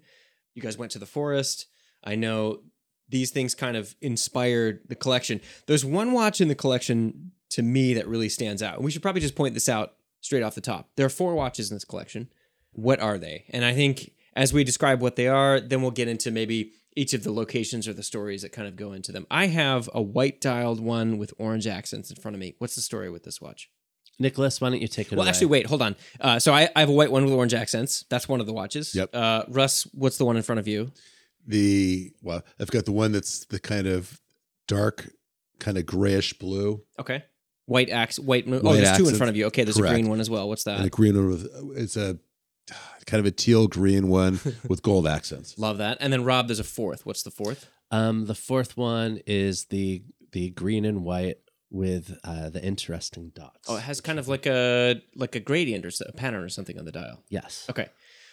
You guys went to the forest. I know these things kind of inspired the collection. There's one watch in the collection to me that really stands out. And we should probably just point this out straight off the top. There are four watches in this collection. What are they? And I think as we describe what they are, then we'll get into maybe each of the locations or the stories that kind of go into them. I have a white dialed one with orange accents in front of me. What's the story with this watch? Nicholas, why don't you take it Well, away? actually, wait, hold on. Uh, so I, I have a white one with orange accents. That's one of the watches. Yep. Uh, Russ, what's the one in front of you? The well, I've got the one that's the kind of dark, kind of grayish blue, Okay. White ax, white. oh, White there's two in front of you. Okay, there's Correct. a green one as well. What's and a green one with it's a kind of a teal green one with gold accents. Love that. And then Rob, there's a fourth. What's the fourth? Um, the fourth one is the the green and white with uh, the interesting dots. Oh, it has kind of like a like a gradient or a pattern or something on the dial. yes. Okay.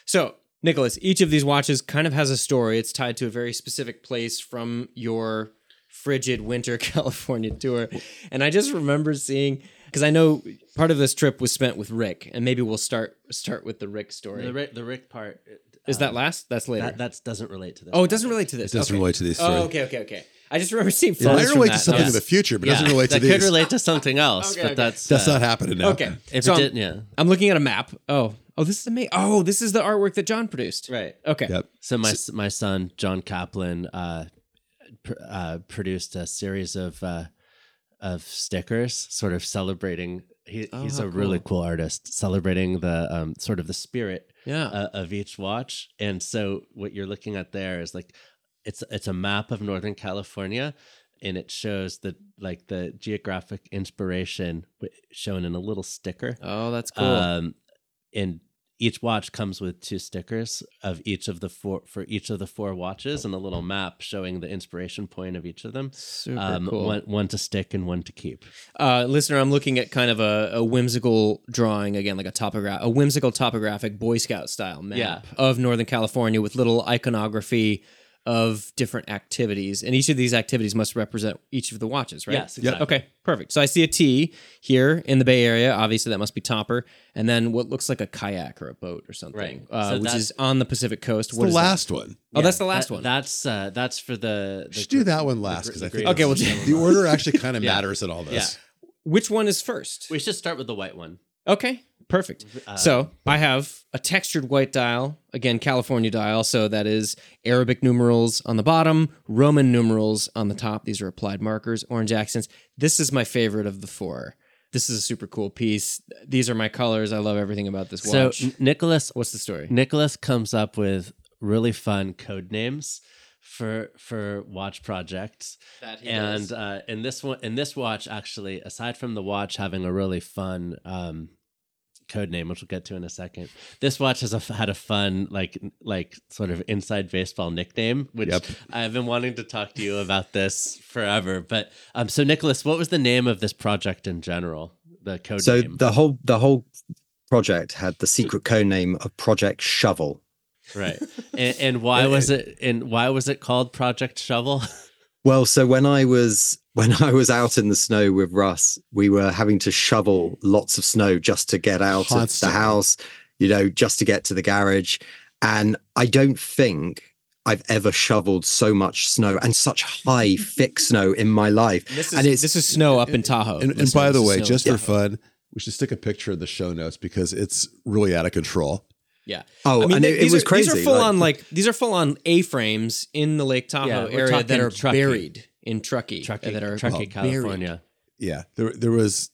So, Nicholas, each of these watches kind of has a story. It's tied to a very specific place from your frigid winter California tour. And I just remember seeing because I know part of this trip was spent with Rick, and maybe we'll start start with the Rick story. The Rick, the Rick part Is uh, that last? That's later. that that doesn't relate to this. oh, it doesn't relate to this. It doesn't Okay. relate to this. three. Oh, okay, okay, okay. I just remember seeing Yeah, photos it from relates that. to something Yes. in the future, but yeah, doesn't relate that to could relate to something else, Okay, but okay. that's That's uh, not happening now. Okay. If So it didn't, yeah, I'm looking at a map. Oh, oh, this is amazing. Oh, this is the artwork that John produced. right. Okay. Yep. So my my son John Caplan uh, pr- uh, produced a series of uh, of stickers, sort of celebrating. He, Oh, he's a really cool. cool artist, celebrating the um, sort of the spirit Yeah. uh, of each watch. And so what you're looking at there is like it's it's a map of Northern California, and it shows the like the geographic inspiration shown in a little sticker. oh, that's cool. Um, and each watch comes with two stickers of each of the four for each of the four watches, and a little map showing the inspiration point of each of them. Super Um, cool. one one to stick and one to keep. Uh, listener, I'm looking at kind of a, a whimsical drawing again, like a topograph, a whimsical topographic Boy Scout style map Yeah. of Northern California with little iconography of different activities, and each of these activities must represent each of the watches, right? Yes, exactly. Okay, perfect. So I see a T here in the Bay Area. Obviously, that must be Topper, and then what looks like a kayak or a boat or something, Right. uh, So which is on the Pacific coast. It's What the is that? last one. Oh, that's the That- last one. That's uh, that's for the. the Should do that one last because the I think Okay, we'll ones. do- the order actually kind of Yeah. matters in all this. Yeah. Which one is first? We should start with the white one. Okay, perfect. Uh, so I have a textured white dial, again, California dial. So that is Arabic numerals on the bottom, Roman numerals on the top. These are applied markers, orange accents. This is my favorite of the four. This is a super cool piece. These are my colors. I love everything about this So watch. N- Nicholas What's the story? Nicholas comes up with really fun code names for for watch projects. and uh, in this one, in this watch, actually, aside from the watch having a really fun um, code name, which we'll get to in a second, this watch has a, had a fun like like sort of inside baseball nickname, which Yep. I've been wanting to talk to you about this forever. But um, so Nicholas, what was the name of this project in general? The code So name, the whole the whole project had the secret code name of Project Shovel. right? And, and why was it? And why was it called Project Shovel? Well, so when I was when I was out in the snow with Russ, we were having to shovel lots of snow just to get out of Constantly. the house, you know, just to get to the garage. And I don't think I've ever shoveled so much snow and such high, thick snow in my life. This is, and it's this is snow up in Tahoe. And, and listeners. by the way, just for fun, we should stick a picture of the show notes because it's really out of control. Yeah. oh, I mean, and th- it, it was are, crazy. These are full like- on like these are full on A frames in the Lake Tahoe Yeah, area that are Truckee. buried in Truckee, uh, Truckee, that are Truckee, buried. California. Yeah, there there was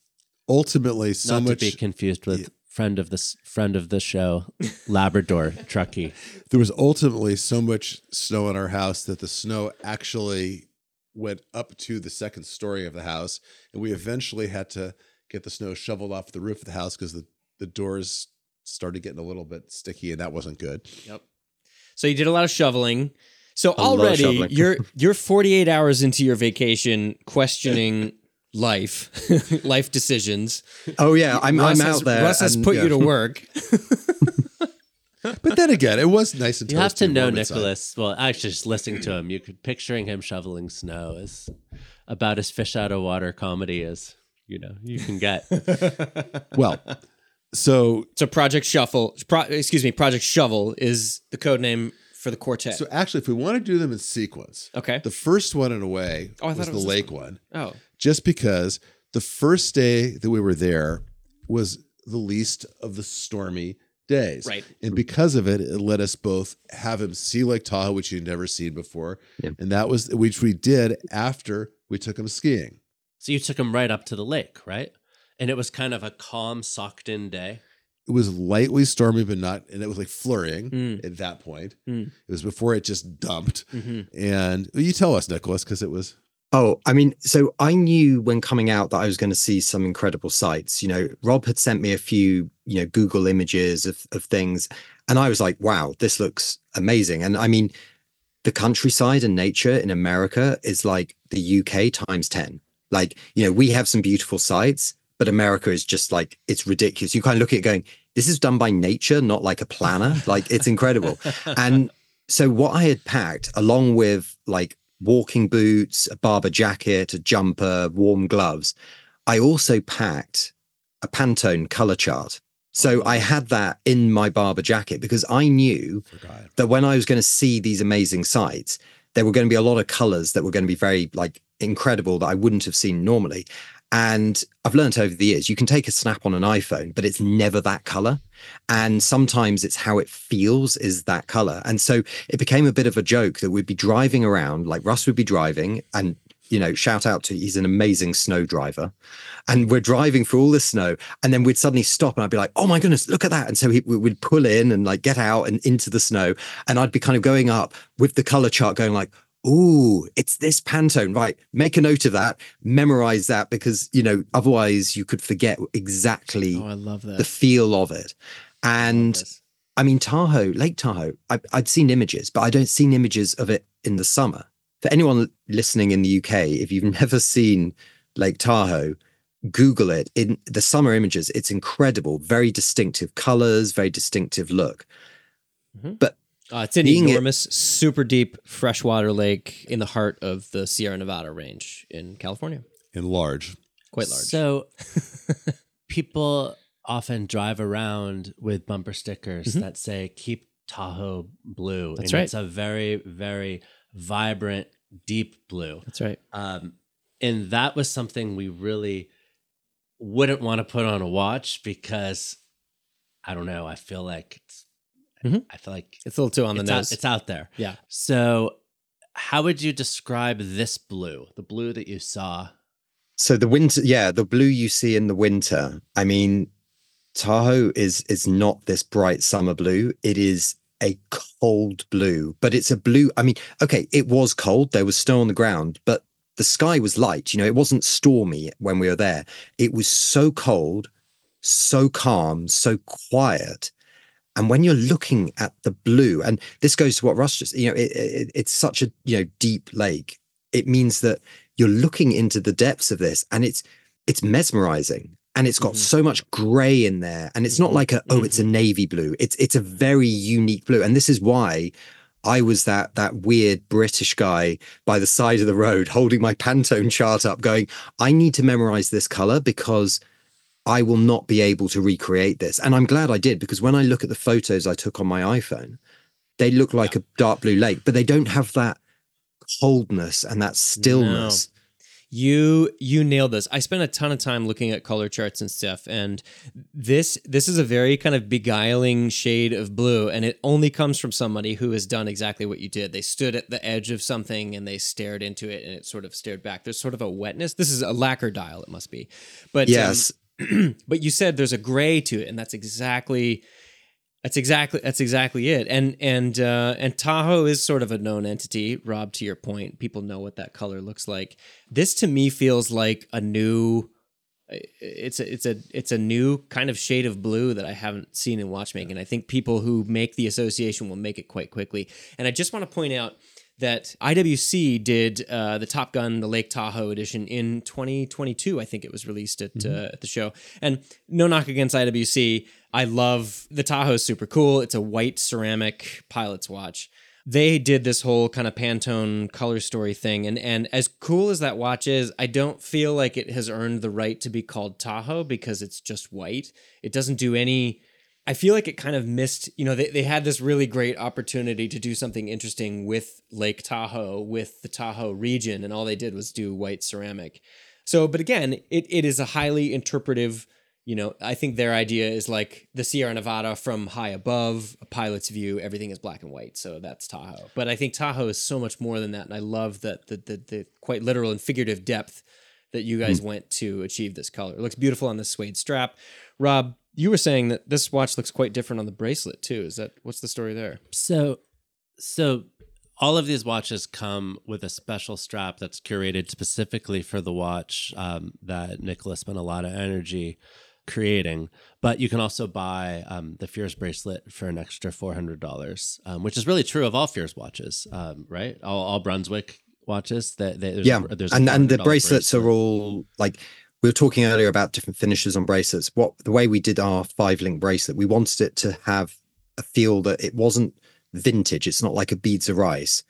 ultimately so. Not much. to be confused with friend of the friend of the show, Labrador Truckee. there was ultimately so much snow in our house that the snow actually went up to the second story of the house, and we eventually had to get the snow shoveled off the roof of the house because the the doors started getting a little bit sticky, and that wasn't good. Yep. So you did a lot of shoveling. So A lot of already you're you're 48 hours into your vacation questioning life, life decisions. oh yeah, I'm, Russ I'm has, out there. Russ has and- put yeah. you to work. But then again, it was nice and You have to know warm inside. Nicholas. Well, actually, just listening to him, you could picturing him shoveling snow is about as fish out of water comedy as you know you can get. Well, so So Project Shuffle, pro, excuse me, Project Shovel is the code name for the quartet. so actually, if we want to do them in sequence, okay. the first one in a way Oh, I thought was the was this lake one. oh, just because the first day that we were there was the least of the stormy days. Right. And because of it, it let us both have him see Lake Tahoe, which he'd never seen before. Yeah. And that was which we did after we took him skiing. so you took him right up to the lake, right? And it was kind of a calm, socked-in day. It was lightly stormy, but not, and it was like flurrying Mm. at that point. Mm. It was before it just dumped. mhm. And well, you tell us, Nicholas, because it was Oh, I mean, so I knew when coming out that I was going to see some incredible sights. You know, Rob had sent me a few, you know, Google images of, of things. And I was like, wow, this looks amazing. And I mean, the countryside and nature in America is like the UK times 10. Like, you know, we have some beautiful sights, but America is just like, it's ridiculous. You kind of look at it going, this is done by nature, not like a planner. like, it's incredible. And so what I had packed along with like walking boots, a Barbour jacket, a jumper, warm gloves, I also packed a Pantone color chart. So I had that in my Barbour jacket because I knew that when I was going to see these amazing sights, there were going to be a lot of colors that were going to be very like incredible that I wouldn't have seen normally. And I've learned over the years, you can take a snap on an iPhone, but it's never that color. And sometimes it's how it feels is that color. And so it became a bit of a joke that we'd be driving around, like Russ would be driving, and you know, shout out to he's an amazing snow driver. And we're driving through all the snow, and then we'd suddenly stop, and I'd be like, "Oh my goodness, look at that!" And so he, we would pull in and like get out and into the snow, and I'd be kind of going up with the color chart, going like, "Ooh, it's this Pantone, right? Make a note of that, memorize that, because you know, otherwise you could forget exactly Oh, I love that. the feel of it." And Yes. I mean, Tahoe, Lake Tahoe, I, I'd seen images, but I don't seen images of it in the summer. For anyone listening in the UK, if you've never seen Lake Tahoe, Google it. In the summer images, it's incredible. Very distinctive colors, very distinctive look. Mhm. But Uh, it's an Being it- enormous, super deep freshwater lake in the heart of the Sierra Nevada range in California. And large. Quite large. So people often drive around with bumper stickers that say "Keep Tahoe blue." Mm-hmm. That's and right. It's a very, very vibrant, deep blue. That's right. Um, and that was something we really wouldn't want to put on a watch because I don't know. I feel like it's. Mhm. I feel like It's a little too on the it's out, nose. it's out there. yeah. So, how would you describe this blue? The blue that you saw? So the winter, yeah, the blue you see in the winter. I mean, Tahoe is is not this bright summer blue. It is a cold blue, but it's a blue. I mean, okay, it was cold. There was snow on the ground, but the sky was light. You know, it wasn't stormy when we were there. It was so cold, so calm, so quiet. And when you're looking at the blue, and this goes to what Russ just, you know, it, it, it's such a you know deep lake. It means that you're looking into the depths of this, and it's it's mesmerizing, and it's got Mhm. so much gray in there, and it's not like a oh, it's a navy blue. It's it's a very unique blue, and this is why I was that that weird British guy by the side of the road holding my Pantone chart up, going, I need to memorize this color because I will not be able to recreate this. And I'm glad I did because when I look at the photos I took on my iPhone, they look like a dark blue lake, but they don't have that coldness and that stillness. You you nailed this. I spent a ton of time looking at color charts and stuff, and this this is a very kind of beguiling shade of blue, and it only comes from somebody who has done exactly what you did. They stood at the edge of something and they stared into it, and it sort of stared back. There's sort of a wetness. This is a lacquer dial, it must be, but um, Yes. but you said there's a gray to it, and that's exactly that's exactly that's exactly it. And and uh, and Tahoe is sort of a known entity. Rob, to your point, people know what that color looks like. This to me feels like a new. It's a it's a it's a new kind of shade of blue that I haven't seen in watchmaking. I think people who make the association will make it quite quickly. And I just want to point out that IWC did uh, the Top Gun, the Lake Tahoe edition in 2022. I think it was released at uh, at the show. And no knock against IWC. I love the Tahoe. Super cool. It's a white ceramic pilot's watch. They did this whole kind of Pantone color story thing, and and as cool as that watch is, I don't feel like it has earned the right to be called Tahoe because it's just white. It doesn't do any I feel like it kind of missed, you know, they, they had this really great opportunity to do something interesting with Lake Tahoe, with the Tahoe region, and all they did was do white ceramic. So, but again, it, it is a highly interpretive, you know, I think their idea is like the Sierra Nevada from high above, a pilot's view, everything is black and white. So that's Tahoe. But I think Tahoe is so much more than that. And I love that the, the, the quite literal and figurative depth that you guys hmm. went to achieve this color. It looks beautiful on the suede strap. Rob, you were saying that this watch looks quite different on the bracelet too. Is that what's the story there? So, so all of these watches come with a special strap that's curated specifically for the watch um, that Nicholas spent a lot of energy creating. But you can also buy um, the Fears bracelet for an extra four hundred dollars, um, which is really true of all Fears watches, um, right? All, all Brunswick watches. That they, there's, yeah, there's and and the $400 bracelets are all like we were talking earlier about different finishes on bracelets. What the way we did our five link bracelet, we wanted it to have a feel that it wasn't vintage. It's not like a beads of rice,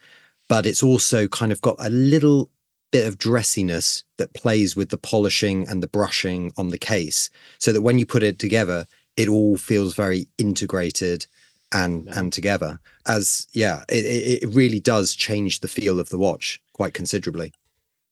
but it's also kind of got a little bit of dressiness that plays with the polishing and the brushing on the case, so that when you put it together, it all feels very integrated and Yeah. and together. As yeah, it, it it really does change the feel of the watch quite considerably.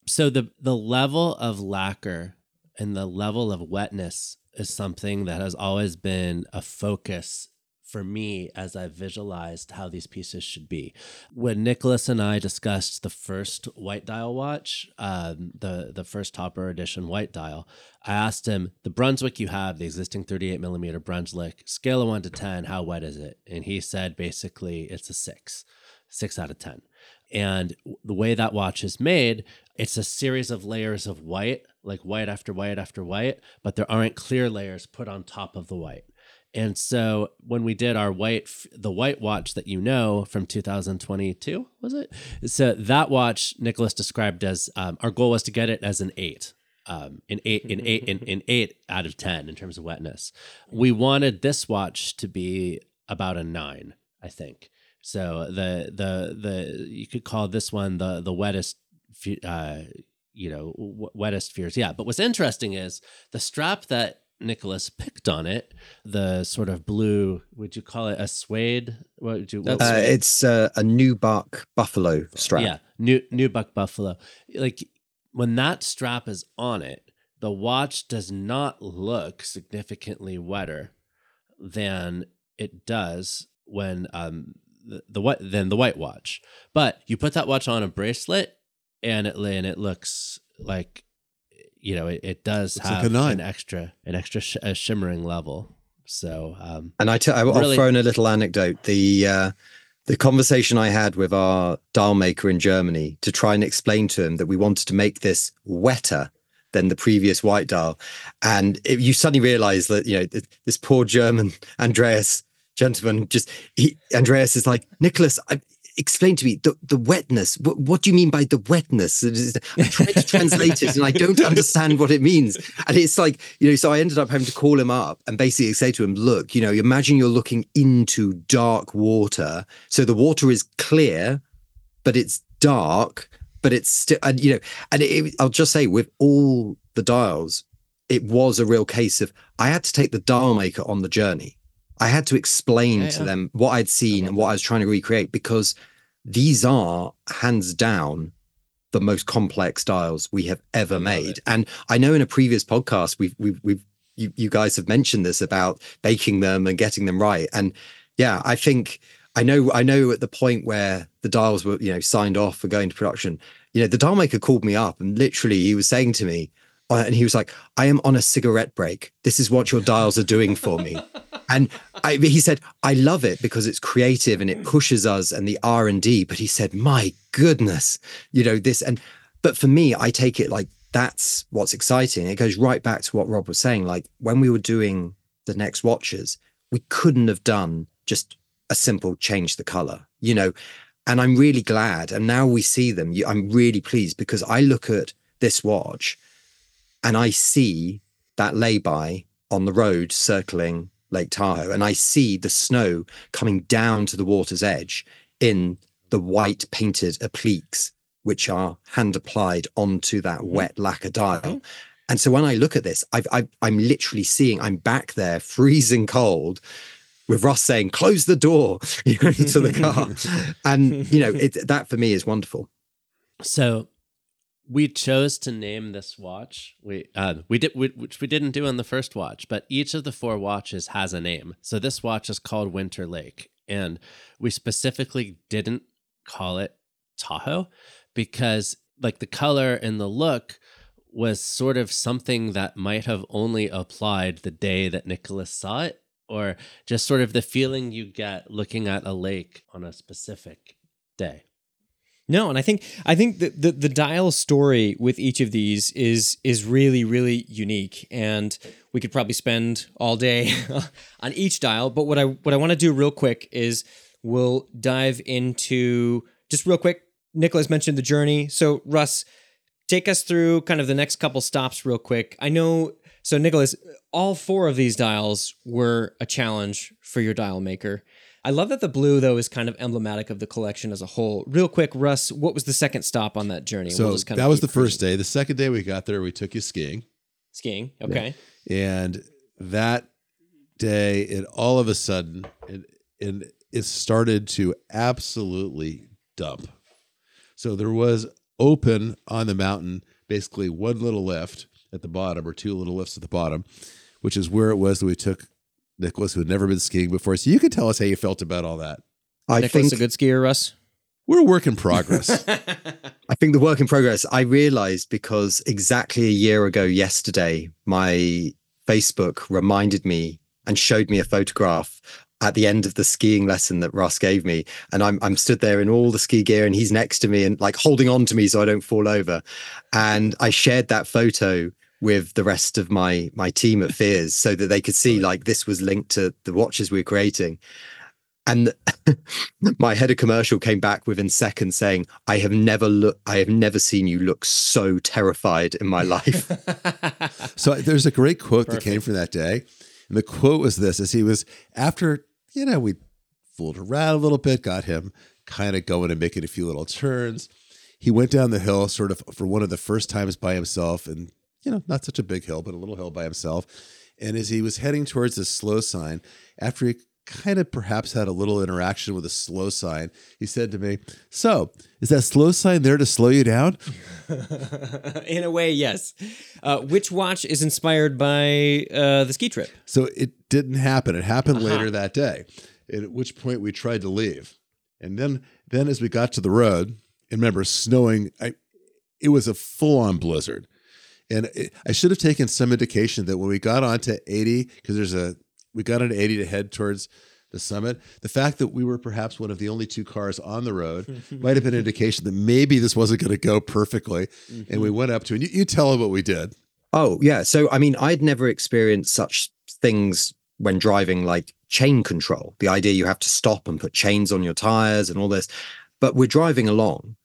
so the the level of lacquer and the level of wetness is something that has always been a focus for me as I visualized how these pieces should be. When Nicholas and I discussed the first white dial watch, um, the the first Topper edition white dial, I asked him the Brunswick you have, the existing 38 millimeter Brunswick, scale of one to ten, how wet is it? And he said basically it's a six, six out of ten. And the way that watch is made, it's a series of layers of white, like white after white after white, but there aren't clear layers put on top of the white. And so when we did our white, the white watch that you know from 2022, was it? So that watch Nicholas described as um, our goal was to get it as an eight, um, an eight, an eight, an, an eight out of 10 in terms of wetness. We wanted this watch to be about a nine, I think. So the the the you could call this one the the wettest, uh, you know, wettest fears. Yeah. But what's interesting is the strap that Nicholas picked on it, the sort of blue. Would you call it a suede? What would you? What uh, it's uh, a nubuck buffalo strap. Yeah, new nubuck buffalo. Like when that strap is on it, the watch does not look significantly wetter than it does when um the, the what than the white watch. But you put that watch on a bracelet, and it and it looks like you know, it, it does Looks have like an extra, an extra sh- a shimmering level. So, um, And I t- I'll Really- throw in a little anecdote. The uh, the conversation I had with our dial maker in Germany to try and explain to him that we wanted to make this wetter than the previous white dial, and it, you suddenly realise that you know th- this poor German Andreas gentleman just he, Andreas is like Nicholas. I, Explain to me the, the wetness. What, what do you mean by the wetness? I'm trying to translate it and I don't understand what it means. And it's like, you know, so I ended up having to call him up and basically say to him, look, you know, imagine you're looking into dark water. So the water is clear, but it's dark, but it's still, and you know, and it, I'll just say with all the dials, it was a real case of I had to take the dial maker on the journey. I had to explain Yeah, to yeah. them what I'd seen and what I was trying to recreate because these are hands down the most complex dials we have ever made. it. And I know in a previous podcast we've we've we've you, you guys have mentioned this about baking them and getting them right. And yeah, I think I know I know at the point where the dials were, you know, signed off for going to production, you know, the dial maker called me up and literally he was saying to me, uh, and he was like, I am on a cigarette break. This is what your dials are doing for me. and I, he said, I love it because it's creative and it pushes us and the R and D. But he said, my goodness, you know, this and, but for me, I take it like that's what's exciting. It goes right back to what Rob was saying. Like when we were doing the next watches, we couldn't have done just a simple change the color, you know. And I'm really glad. And now we see them. I'm really pleased because I look at this watch and I see that lay-by on the road circling Lake Tahoe, and I see the snow coming down to the water's edge in the white painted appliques, which are hand applied onto that mm-hmm. wet lacquer dial. And so when I look at this, I've, I've, I'm literally seeing, I'm back there freezing cold with Russ saying, close the door you know, to the car. and, you know, it, that for me is wonderful. so we chose to name this watch. We uh, we did we, which we didn't do on the first watch, but each of the four watches has a name. So this watch is called Winter Lake, and we specifically didn't call it Tahoe because like the color and the look was sort of something that might have only applied the day that Nicholas saw it, or just sort of the feeling you get looking at a lake on a specific day. No, and I think I think the, the the dial story with each of these is is really really unique, and we could probably spend all day on each dial. But what I what I want to do real quick is we'll dive into just real quick. Nicholas mentioned the journey, so Russ, take us through kind of the next couple stops real quick. I know. So Nicholas, all four of these dials were a challenge for your dial maker. I love that the blue though is kind of emblematic of the collection as a whole. Real quick, Russ, what was the second stop on that journey? So We'll that was the first day. The second day we got there, we took you skiing. skiing. Okay. and that day it all of a sudden it, it it started to absolutely dump so there was open on the mountain basically one little lift at the bottom or two little lifts at the bottom which is where it was that we took nicholas who had never been skiing before so you could tell us how you felt about all that I Nicholas, think a good skier, Russ. we're a work in progress I think the work in progress, I realized because exactly a year ago yesterday, my Facebook reminded me and showed me a photograph at the end of the skiing lesson that Russ gave me. And I'm I'm stood there in all the ski gear and he's next to me and like holding on to me so I don't fall over. And I shared that photo with the rest of my my team at Fears so that they could see like this was linked to the watches we were creating. And my head of commercial came back within seconds saying, I have never look I have never seen you look so terrified in my life. So there's a great quote that came from that day. And the quote was this as he was after, you know, we fooled around a little bit, got him kind of going and making a few little turns. He went down the hill sort of for one of the first times by himself, and you know, not such a big hill, but a little hill by himself. And as he was heading towards the slow sign, after he kind of perhaps had a little interaction with a slow sign, he said to me, So, is that slow sign there to slow you down? In a way, yes. Uh, which watch is inspired by uh, the ski trip? So it didn't happen. It happened later that day, at which point we tried to leave. And then, then as we got to the road, and remember, snowing, I, it was a full on blizzard. And it, I should have taken some indication that when we got onto 80, because there's a, we got on 80 to head towards the summit. The fact that we were perhaps one of the only two cars on the road might have been an indication that maybe this wasn't going to go perfectly. And we mm-hmm. went up to, and you, you tell them what we did. Oh, yeah. So, I mean, I'd never experienced such things when driving, like chain control. The idea you have to stop and put chains on your tires and all this. But we're driving along,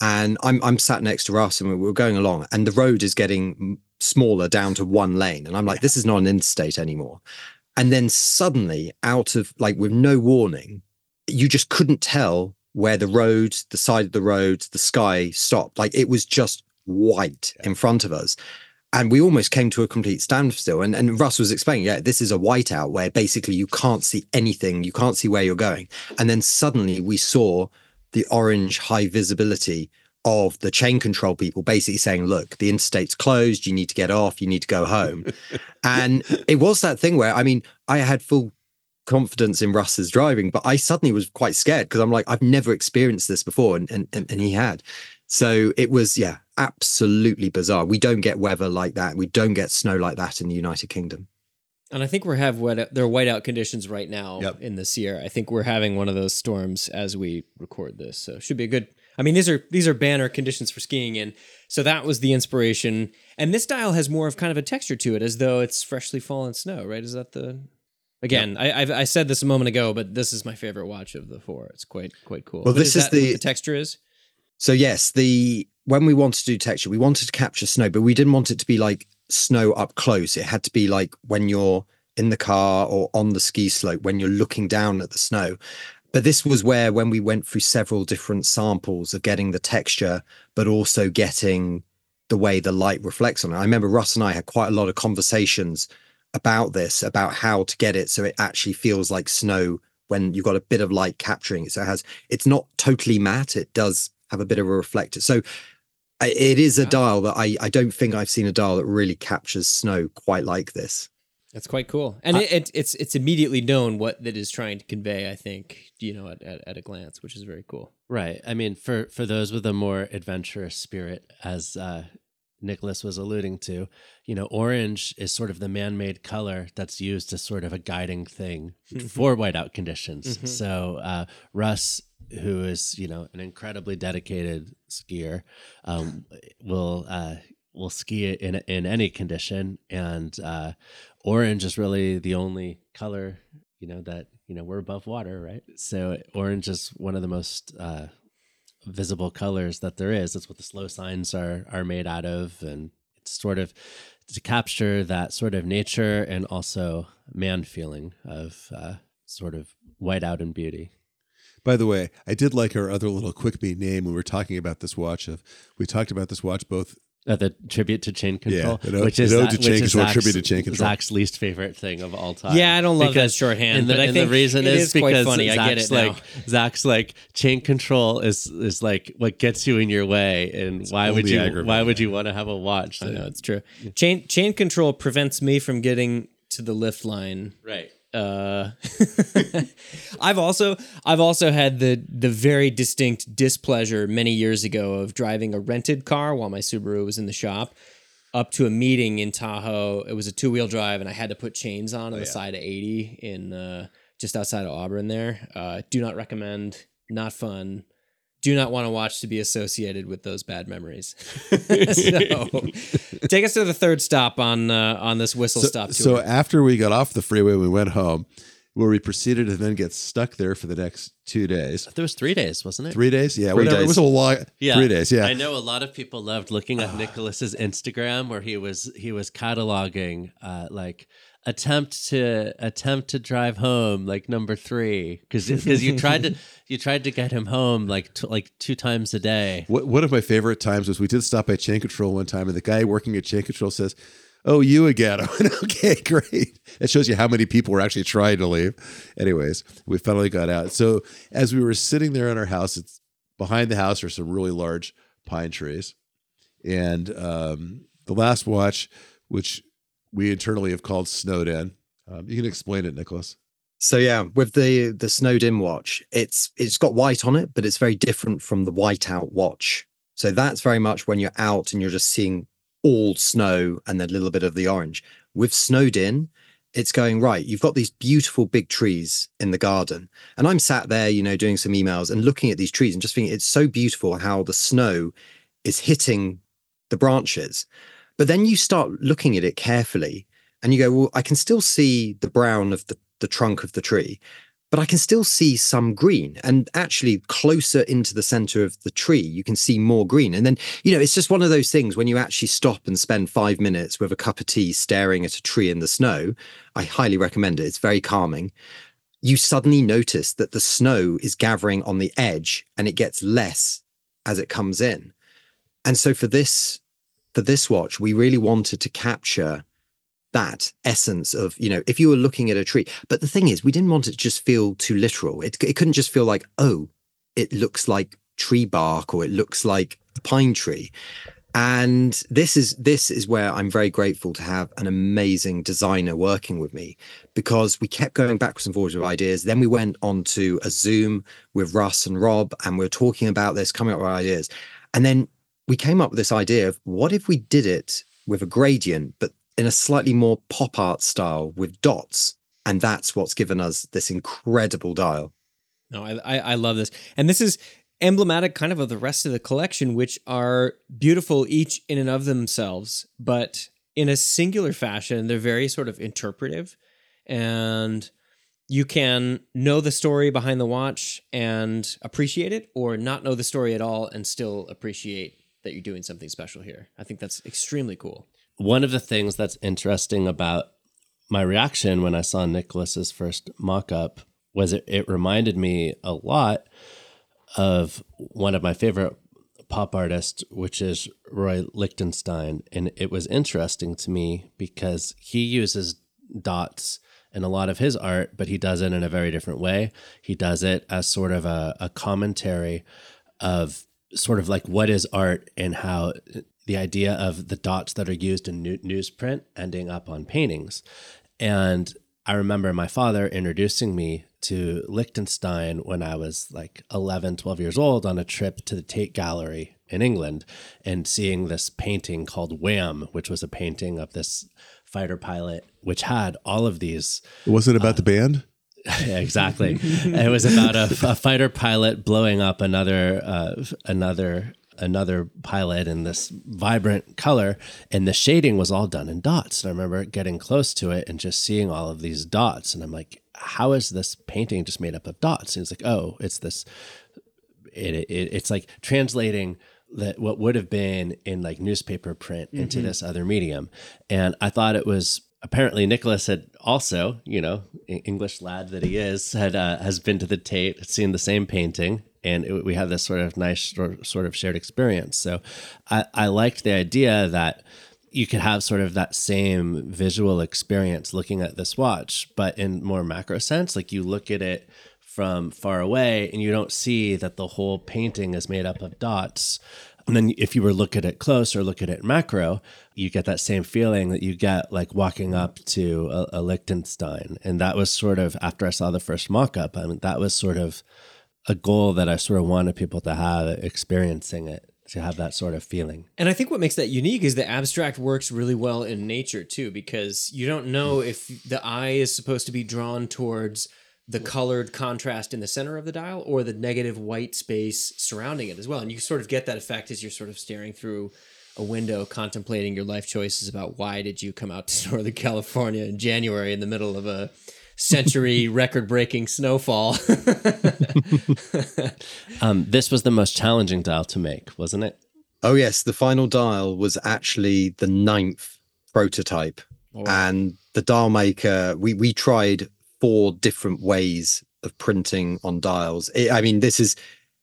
and I'm I'm sat next to Russ, and we're going along, and the road is getting smaller down to one lane, and I'm like, this is not an interstate anymore. And then suddenly, out of like with no warning, you just couldn't tell where the road, the side of the road, the sky stopped. Like it was just white in front of us. And we almost came to a complete standstill. And, and Russ was explaining, yeah, this is a whiteout where basically you can't see anything, you can't see where you're going. And then suddenly we saw the orange high visibility of the chain control people basically saying, look, the interstate's closed, you need to get off, you need to go home. and it was that thing where, I mean, I had full confidence in Russ's driving, but I suddenly was quite scared because I'm like, I've never experienced this before. And, and, and he had. So it was, yeah, absolutely bizarre. We don't get weather like that. We don't get snow like that in the United Kingdom. And I think we're have wet, there are whiteout conditions right now Yep. in the Sierra. I think we're having one of those storms as we record this, so it should be a good. I mean, these are these are banner conditions for skiing, and so that was the inspiration. And this dial has more of kind of a texture to it, as though it's freshly fallen snow. Right? Is that the? Again, I I've, I said this a moment ago, but this is my favorite watch of the four. It's quite quite cool. Well, But this is what the- the texture is. So yes, the when we wanted to do texture, we wanted to capture snow, but we didn't want it to be like snow up close. It had to be like when you're in the car or on the ski slope when you're looking down at the snow. But this was where when we went through several different samples of getting the texture, but also getting the way the light reflects on it. I remember Russ and I had quite a lot of conversations about this, about how to get it so it actually feels like snow when you've got a bit of light capturing it. So it has it's not totally matte, it does have a bit of a reflector. So it is a Wow. dial that I, I don't think I've seen a dial that really captures snow quite like this. That's quite cool, and it, it, it's it's immediately known what that is trying to convey. I think you know at, at, at a glance, which is very cool. Right. I mean, for for those with a more adventurous spirit, as uh, Nicholas was alluding to, you know, orange is sort of the man-made color that's used as sort of a guiding thing for whiteout conditions. Mhm. So uh, Russ, who is you know an incredibly dedicated skier, um, will uh, will ski it in in any condition, and uh, orange is really the only color you know that you know we're above water right? So orange is one of the most uh visible colors that there is. That's what the slow signs are are made out of. And it's sort of to capture that sort of nature and also man feeling of uh sort of whiteout and beauty By the way, I did like our other little quick me name when we were talking about this watch. Of we talked about this watch both uh, the tribute to chain control an ode- which is an ode to chain which is control, Zach's- tribute to chain control. Zach's least favorite thing of all time Yeah, I don't love that Because- shorthand, and the, but I think the reason it is, is quite because funny. I get Zach's it now. like Zach's like chain control is is like what gets you in your way, and why would you why would you want to have a watch? I know it's true. Chain chain control prevents me from getting to the lift line. right. Uh, I've also I've also had the the very distinct displeasure many years ago of driving a rented car while my Subaru was in the shop up to a meeting in Tahoe. It was a two wheel drive, and I had to put chains on on the side of eighty in uh, just outside of Auburn. There, uh, do not recommend. Not fun. Do not want to watch to be associated with those bad memories. so, take us to the third stop on uh, on this whistle so, stop tour. so after we got off the freeway, we went home, where we proceeded to then get stuck there for the next two days, There was three days, wasn't it? three days. Yeah, Three whatever. It was a long three days. Yeah, I know a lot of people loved looking at Nicholas's Instagram where he was he was cataloging uh, like attempt to attempt to drive home like number three because because you tried to you tried to get him home like t- like two times a day. What, one of my favorite times was we did stop by Chain Control one time, and the guy working at Chain Control says, "Oh, you again?" I went, "Okay, great." It shows you how many people were actually trying to leave. Anyways, we finally got out. So as we were sitting there in our house, it's behind the house are some really large pine trees, and um, the last watch, which we internally have called snowed in. Um, you can explain it, Nicholas. So yeah, with the the snowed watch, it's it's got white on it, but it's very different from the whiteout watch. So that's very much when you're out and you're just seeing all snow and then a little bit of the orange. With snowed in, it's going right. You've got these beautiful big trees in the garden, and I'm sat there, you know, doing some emails and looking at these trees and just thinking it's so beautiful how the snow is hitting the branches. But then you start looking at it carefully and you go, well, I can still see the brown of the, the trunk of the tree, but I can still see some green. And actually, closer into the center of the tree, you can see more green. And then, you know, it's just one of those things when you actually stop and spend five minutes with a cup of tea staring at a tree in the snow. I highly recommend it. It's very calming. You suddenly notice that the snow is gathering on the edge and it gets less as it comes in. And so for this for this watch, we really wanted to capture that essence of, you know, if you were looking at a tree. But the thing is, we didn't want it to just feel too literal. It, it couldn't just feel like, oh, it looks like tree bark or it looks like a pine tree. And this is this is where I'm very grateful to have an amazing designer working with me because we kept going backwards and forwards with ideas. Then we went on to a Zoom with Russ and Rob, and we are talking about this, coming up with ideas. And then we came up with this idea of what if we did it with a gradient, but in a slightly more pop art style with dots. And that's what's given us this incredible dial. No, I, I, I love this. And this is emblematic kind of of the rest of the collection, which are beautiful each in and of themselves, but in a singular fashion, they're very sort of interpretive. And you can know the story behind the watch and appreciate it, or not know the story at all and still appreciate that you're doing something special here. I think that's extremely cool. One of the things that's interesting about my reaction when I saw Nicholas's first mock up was it, it reminded me a lot of one of my favorite pop artists, which is Roy Lichtenstein. And it was interesting to me because he uses dots in a lot of his art, but he does it in a very different way. He does it as sort of a, a commentary of sort of like what is art and how the idea of the dots that are used in newsprint ending up on paintings. And I remember my father introducing me to Lichtenstein when I was like 11, 12 years old on a trip to the Tate Gallery in England and seeing this painting called Whaam, which was a painting of this fighter pilot, which had all of these. Was it about uh, the band? Yeah, exactly. it was about a, a, fighter pilot blowing up another uh, another another pilot in this vibrant color, and the shading was all done in dots. And I remember getting close to it and just seeing all of these dots, and I'm like, "How is this painting just made up of dots?" And it's like, "Oh, it's this." It, it it's like translating that what would have been in like newspaper print into mm-hmm. this other medium, and I thought it was apparently Nicholas had also, you know, English lad that he is, had uh, has been to the Tate, seen the same painting, and it, we had this sort of nice sort of shared experience. So I, I liked the idea that you could have sort of that same visual experience looking at this watch, but in more macro sense, like you look at it from far away and you don't see that the whole painting is made up of dots. And then if you were look at it close or look at it macro, you get that same feeling that you get like walking up to a, a Lichtenstein. And that was sort of after I saw the first mock up, I mean, that was sort of a goal that I sort of wanted people to have experiencing it to have that sort of feeling. And I think what makes that unique is the abstract works really well in nature too, because you don't know if the eye is supposed to be drawn towards the colored contrast in the center of the dial or the negative white space surrounding it as well. And you sort of get that effect as you're sort of staring through a window contemplating your life choices about why did you come out to Northern California in January in the middle of a century record breaking snowfall. um, this was the most challenging dial to make, wasn't it? Oh, yes. The final dial was actually the ninth prototype. Oh. And the dial maker, we we tried four different ways of printing on dials. It, I mean, this is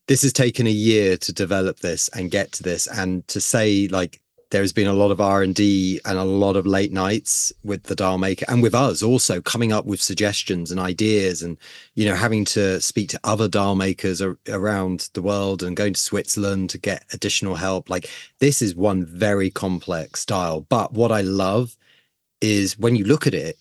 this has taken a year to develop this and get to this, and to say like there's been a lot of r&d and a lot of late nights with the dial maker and with us also coming up with suggestions and ideas and you know having to speak to other dial makers ar- around the world and going to switzerland to get additional help. Like this is one very complex dial. But what i love is when you look at it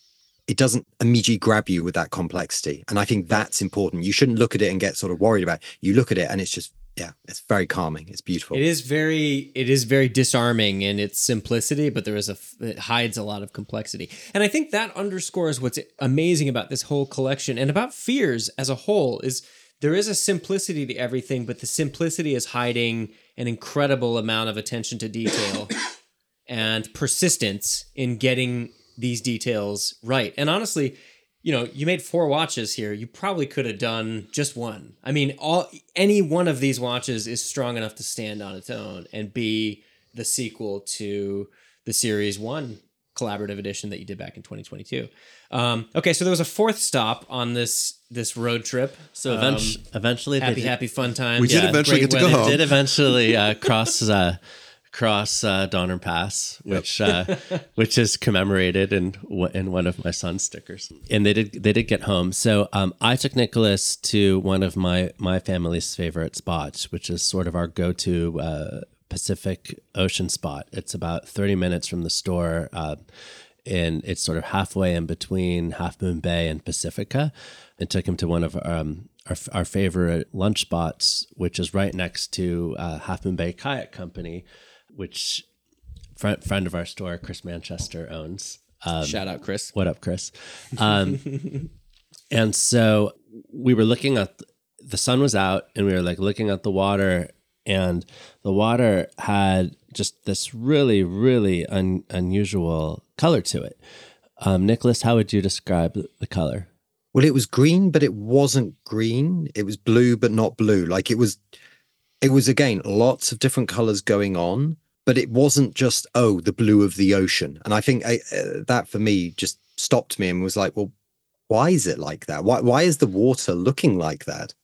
it doesn't immediately grab you with that complexity and i think that's important you shouldn't look at it and get sort of worried about it. you look at it and it's just yeah, it's very calming. It's beautiful. It is very it is very disarming in its simplicity, but there is a it hides a lot of complexity. And I think that underscores what's amazing about this whole collection and about Fears as a whole is there is a simplicity to everything, but the simplicity is hiding an incredible amount of attention to detail and persistence in getting these details right. And honestly, you know, you made four watches here. You probably could have done just one. I mean, all any one of these watches is strong enough to stand on its own and be the sequel to the Series One collaborative edition that you did back in 2022. Um, okay, so there was a fourth stop on this this road trip. So eventually, um, eventually, happy, happy, fun time. We did eventually get to weather. go home. Did eventually uh, cross. Uh, cross uh, Donner Pass, which yep. uh, which is commemorated in in one of my son's stickers. And they did they did get home. So um, I took Nicholas to one of my my family's favorite spots, which is sort of our go to uh, Pacific Ocean spot. It's about thirty minutes from the store. Uh, and it's sort of halfway in between Half Moon Bay and Pacifica, and took him to one of um, our, our favorite lunch spots, which is right next to uh, Half Moon Bay Kayak Company, which friend friend of our store, Chris Manchester owns. Um, Shout out, Chris. What up, Chris? Um, and so we were looking at the sun was out, and we were like looking at the water, and the water had just this really, really un- unusual color to it. Um, Nicholas, how would you describe the color? Well, it was green, but it wasn't green. It was blue, but not blue. Like it was, it was again lots of different colors going on, but it wasn't just oh the blue of the ocean. And i think I, uh, that for me just stopped me and was like well why is it like that? Why why is the water looking like that?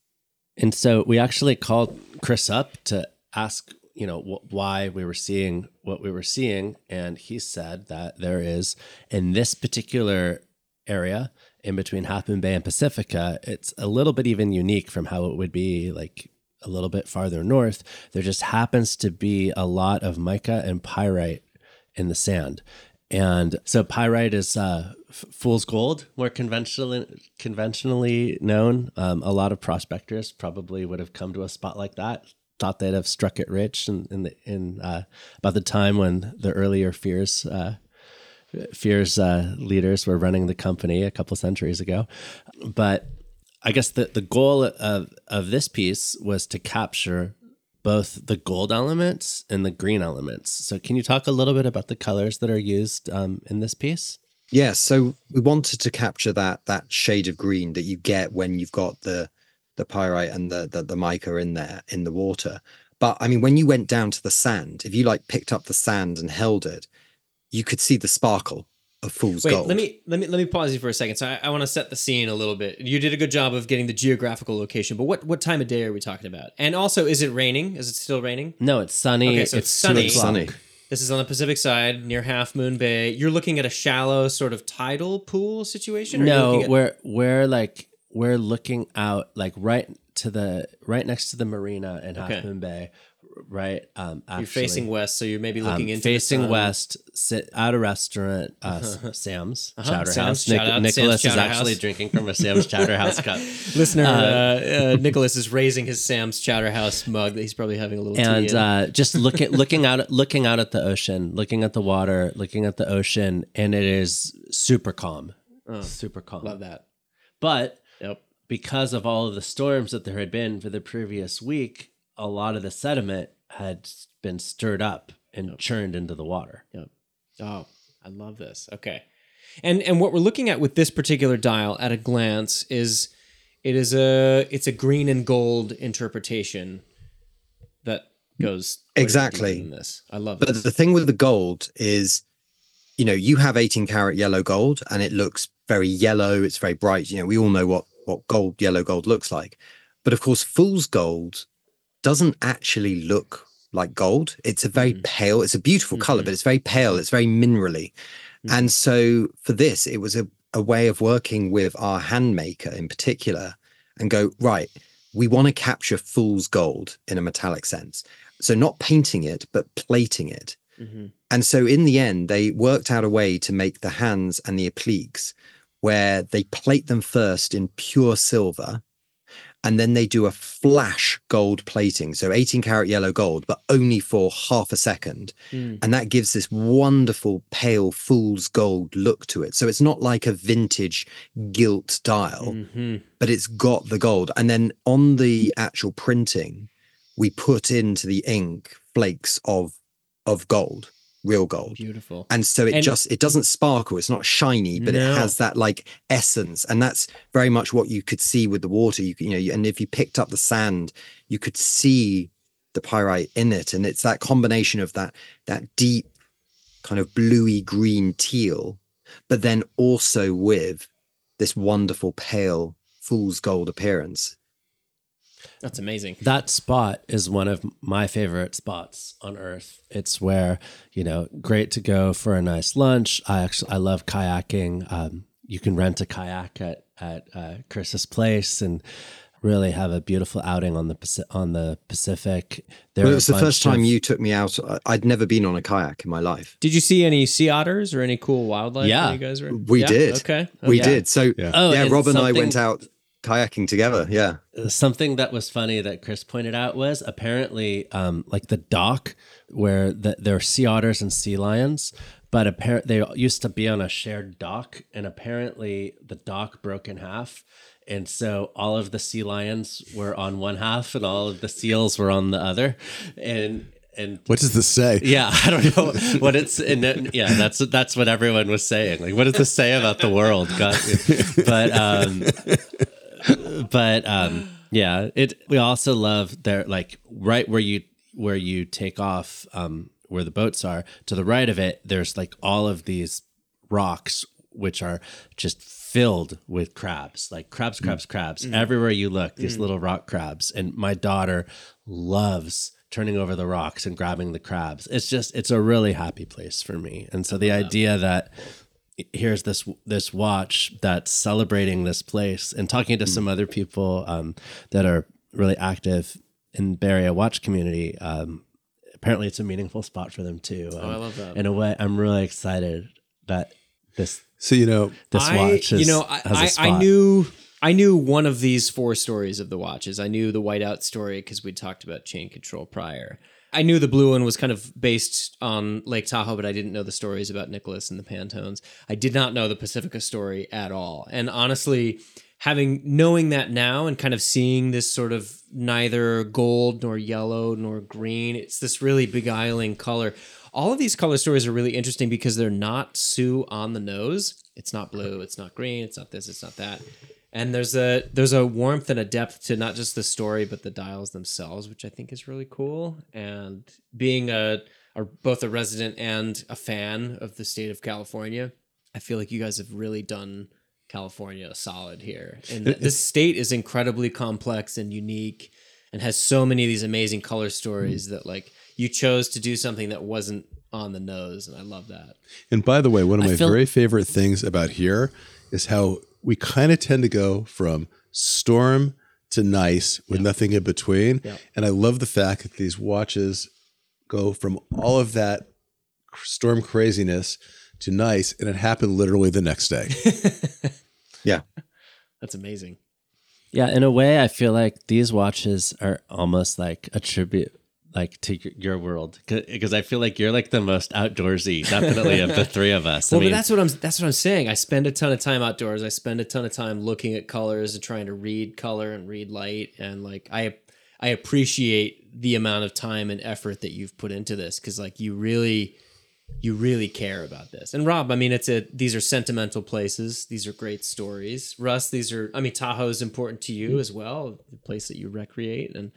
And so we actually called chris up to ask you know wh- why we were seeing what we were seeing. And he said that there is in this particular area in between half moon bay and pacifica it's a little bit even unique from how it would be like a little bit farther north, there just happens to be a lot of mica and pyrite in the sand. And so pyrite is uh, fool's gold, more conventionally conventionally known. Um, a lot of prospectors probably would have come to a spot like that, thought they'd have struck it rich in in, the, in uh, about the time when the earlier Fears uh, Fears uh, leaders were running the company a couple centuries ago. But I guess the, the goal of, of this piece was to capture both the gold elements and the green elements. So, can you talk a little bit about the colors that are used um, in this piece? Yeah, so we wanted to capture that that shade of green that you get when you've got the the pyrite and the, the the mica in there in the water. But I mean, when you went down to the sand, if you like picked up the sand and held it, you could see the sparkle a fool's Wait, gold. let me let me let me pause you for a second. So I, I want to set the scene a little bit. You did a good job of getting the geographical location, but what what time of day are we talking about? And also, is it raining? Is it still raining? No, it's sunny. Okay, so it's, sunny. sunny. This is on the Pacific side near Half Moon Bay. You're looking at a shallow sort of tidal pool situation. no, at- we're we're like we're looking out like right to the right next to the marina in Half Moon Bay right? Um, actually, you're facing west, so you're maybe looking um, into facing west. Sit at a restaurant, uh, Sam's uh-huh. Chowder Sam's, House. Nic- Nicholas Sam's is actually drinking from a Sam's Chowder House cup. Listener, uh, uh, Nicholas is raising his Sam's Chowder House mug that he's probably having a little. And uh, just looking looking out looking out at the ocean, looking at the water, looking at the ocean, and it is super calm, oh, super calm. Love that. But yep. because of all of the storms that there had been for the previous week, a lot of the sediment had been stirred up and yep. churned into the water. Yep. Oh, I love this. Okay. And and what we're looking at with this particular dial at a glance is it is a it's a green and gold interpretation that goes exactly in this. I love But this. the thing with the gold is you know, you have 18 karat yellow gold and it looks very yellow, it's very bright. You know, we all know what what gold, yellow gold looks like. But of course, fool's gold doesn't actually look like gold. It's a very Mhm. pale, it's a beautiful color, Mhm. but it's very pale, it's very minerally. Mhm. And so for this, it was a, a way of working with our hand maker in particular and go, right, we want to capture fool's gold in a metallic sense. So not painting it, but plating it. Mhm. And so in the end, they worked out a way to make the hands and the appliques where they plate them first in pure silver and then they do a flash gold plating. So 18 karat yellow gold, but only for half a second. Mm. And that gives this wonderful pale fool's gold look to it. So it's not like a vintage gilt dial Mhm. but it's got the gold. And then on the actual printing, we put into the ink flakes of of gold, real gold. Beautiful. And so it And- just it doesn't sparkle, it's not shiny, but No. it has that like essence. And that's very much what you could see with the water. You, you know, and if you picked up the sand, you could see the pyrite in it. And it's that combination of that that deep kind of bluey green teal, but then also with this wonderful pale fool's gold appearance. That's amazing. That spot is one of my favorite spots on earth. It's where, you know, great to go for a nice lunch. I actually I love kayaking. Um, you can rent a kayak at at uh, Chris's place and really have a beautiful outing on the on the Pacific. There Well, it was the first time of- you took me out. I- I'd never been on a kayak in my life. Did you see any sea otters or any cool wildlife? Yeah. you guys were. We Yeah? did. Okay. We Okay. did. So Yeah. Oh, yeah, Rob and I went out kayaking together. Yeah. something that was funny that Chris pointed out was apparently um, like the dock where the, there are sea otters and sea lions, but apparently they used to be on a shared dock, and apparently the dock broke in half. And so all of the sea lions were on one half, and all of the seals were on the other, and and What does this say? yeah, I don't know what it's. And then, yeah, that's that's what everyone was saying. Like, what does this say about the world? God, but um, but um, yeah, it. We also love there, like right where you where you take off, um, where the boats are. To the right of it, there's like all of these rocks which are just filled with crabs, like crabs, crabs, crabs. Everywhere you look, these little rock crabs. And my daughter loves turning over the rocks and grabbing the crabs. It's just it's a really happy place for me. And so the idea that here's this this watch that's celebrating this place and talking to some other people um, that are really active in Bay Area watch community. Um, apparently, it's a meaningful spot for them too. Oh, I love that. In a way, I'm really excited that this So you know, this I, watch is, you know, I, I, I knew I knew one of these four stories of the watches. I knew the whiteout story because we talked about chain control prior. I knew the blue one was kind of based on Lake Tahoe, but I didn't know the stories about Nicholas and the Pantones. I did not know the Pacifica story at all. And honestly, having knowing that now and kind of seeing this sort of neither gold nor yellow nor green, it's this really beguiling color. All of these color stories are really interesting because they're not Sue on the nose. It's not blue, it's not green, it's not this, it's not that. And there's a there's a warmth and a depth to not just the story but the dials themselves, which I think is really cool. And being a, a both a resident and a fan of the state of California, I feel like you guys have really done California solid here. And th- this state is incredibly complex and unique and has so many of these amazing color stories that like you chose to do something that wasn't on the nose and I love that. and by the way, one of my feel- very favorite things about here is how we kind of tend to go from storm to nice with nothing in between. Yeah. And I love the fact that these watches go from all of that storm craziness to nice, and it happened literally the next day. Yeah. That's amazing. Yeah, in a way, I feel like these watches are almost like a tribute, like to your world, because I feel like you're like the most outdoorsy, definitely of the three of us. Well, I mean, but that's what I'm. That's what I'm saying. I spend a ton of time outdoors. I spend a ton of time looking at colors and trying to read color and read light. And like I, I appreciate the amount of time and effort that you've put into this because like you really, you really care about this. And Rob, I mean, it's a. These are sentimental places. These are great stories. Russ, these are. I mean, Tahoe is important to you mm-hmm. as well, the place that you recreate, and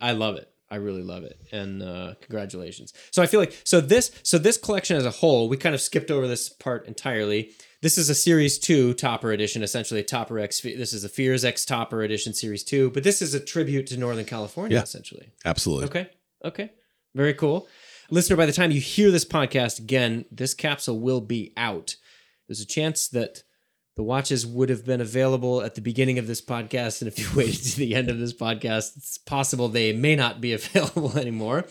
I love it. I really love it, and uh, congratulations. So I feel like so this so this collection as a whole, we kind of skipped over this part entirely. This is a Series Two Topper Edition, essentially a Topper X. This is a Fears X Topper Edition Series Two, but this is a tribute to Northern California, Yeah. essentially. Absolutely. Okay. Okay. Very cool. Listener, by the time you hear this podcast again, this capsule will be out. There's a chance that the watches would have been available at the beginning of this podcast. And if you waited to the end of this podcast, it's possible they may not be available anymore.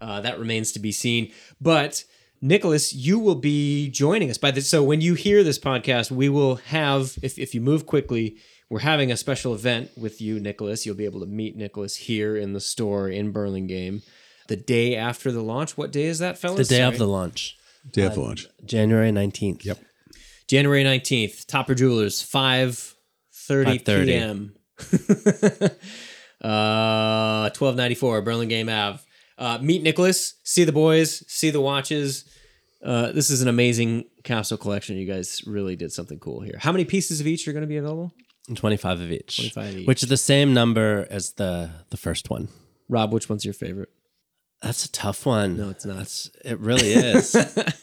Uh, that remains to be seen. But Nicholas, you will be joining us by this. So when you hear this podcast, we will have, if, if you move quickly, we're having a special event with you, Nicholas. You'll be able to meet Nicholas here in the store in Burlingame the day after the launch. What day is that, fellas? The day Sorry. of the launch, Day of launch. January 19th. Yep. January 19th, Topper Jewelers, 5.30 5:30. p.m. uh, 1294 Burlingame Ave. Uh, meet Nicholas, see the boys, see the watches. Uh, this is an amazing capsule collection. You guys really did something cool here. How many pieces of each are going to be available? 25 of each. 25 each. Which is the same number as the the first one. Rob, which one's your favorite? That's a tough one. No, it's not. That's, it really is.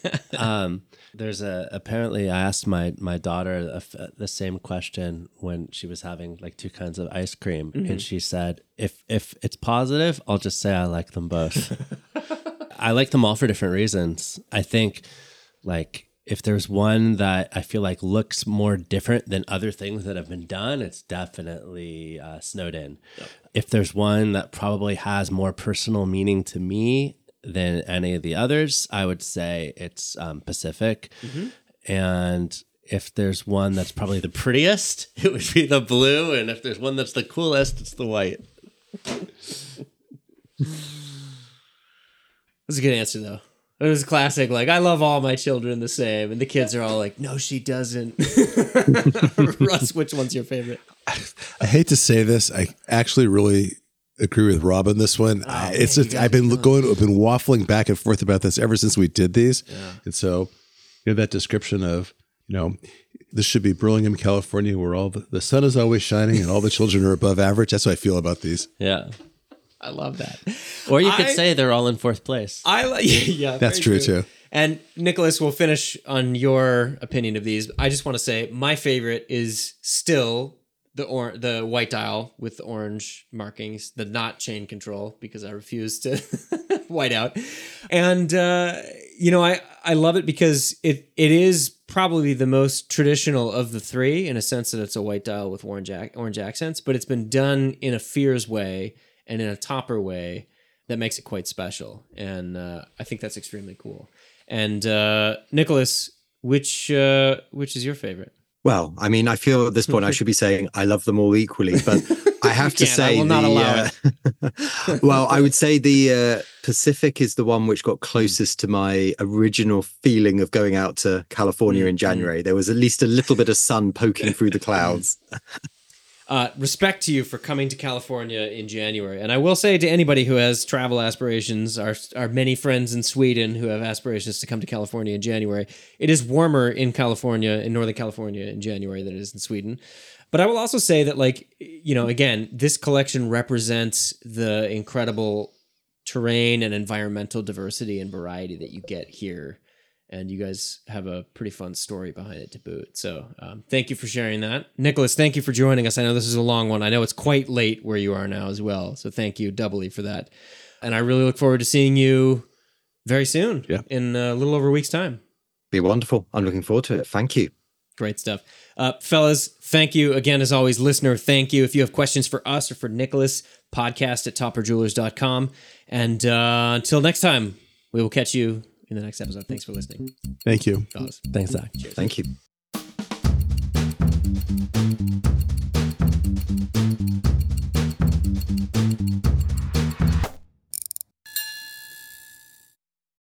um, there's a apparently I asked my my daughter a the same question when she was having like two kinds of ice cream, Mm-hmm. and she said, "If if it's positive, I'll just say I like them both. I like them all for different reasons. I think like if there's one that I feel like looks more different than other things that have been done, it's definitely uh, Snowed In. If there's one that probably has more personal meaning to me than any of the others, I would say it's um, Pacific. And if there's one that's probably the prettiest, it would be the blue. And if there's one that's the coolest, it's the white. That's a good answer, though. It was classic. Like, I love all my children the same. And the kids are all like, no, she doesn't. Russ, which one's your favorite? I hate to say this. I actually really agree with Rob on this one. Oh, I- it's man, guys I've been going, I've been waffling back and forth about this ever since we did these. And so, you know, that description of, you know, this should be Burlingame, California, where all the, the sun is always shining and all the children are above average. That's how I feel about these. Yeah. I love that. Or you could I- say they're all in fourth place. I like, yeah, That's very true, too. And Nicholas, we'll finish on your opinion of these. I just want to say my favorite is still the or the white dial with the orange markings, the not chain control because I refuse to white out. And uh, you know, I I love it because it it is probably the most traditional of the three in a sense that it's a white dial with orange ac- orange accents, but it's been done in a Fears way and in a topper way that makes it quite special. And uh, I think that's extremely cool. And uh, Nicholas, which uh, which is your favorite? Well, I mean, I feel at this point I should be saying I love them all equally, but I have to. I say, not the, uh, well, I would say the uh, Pacific is the one which got closest to my original feeling of going out to California in January. There was at least a little bit of sun poking through the clouds. Uh, respect to you for coming to California in January. And I will say to anybody who has travel aspirations, our, our many friends in Sweden who have aspirations to come to California in January, it is warmer in California, in Northern California in January than it is in Sweden. But I will also say that, like, you know, again, this collection represents the incredible terrain and environmental diversity and variety that you get here. And you guys have a pretty fun story behind it to boot. So um, thank you for sharing that. Nicholas, thank you for joining us. I know this is a long one. I know it's quite late where you are now as well. So thank you doubly for that. And I really look forward to seeing you very soon. Yeah. In a little over a week's time. Be wonderful. I'm looking forward to it. Thank you. Great stuff. Uh, fellas, thank you again, as always. Listener, thank you. If you have questions for us or for Nicholas, podcast at topperjewelers.com. And uh, until next time, we will catch you in the next episode. Thanks for listening. Thank you. Thanks, Zach. Cheers. Thank you.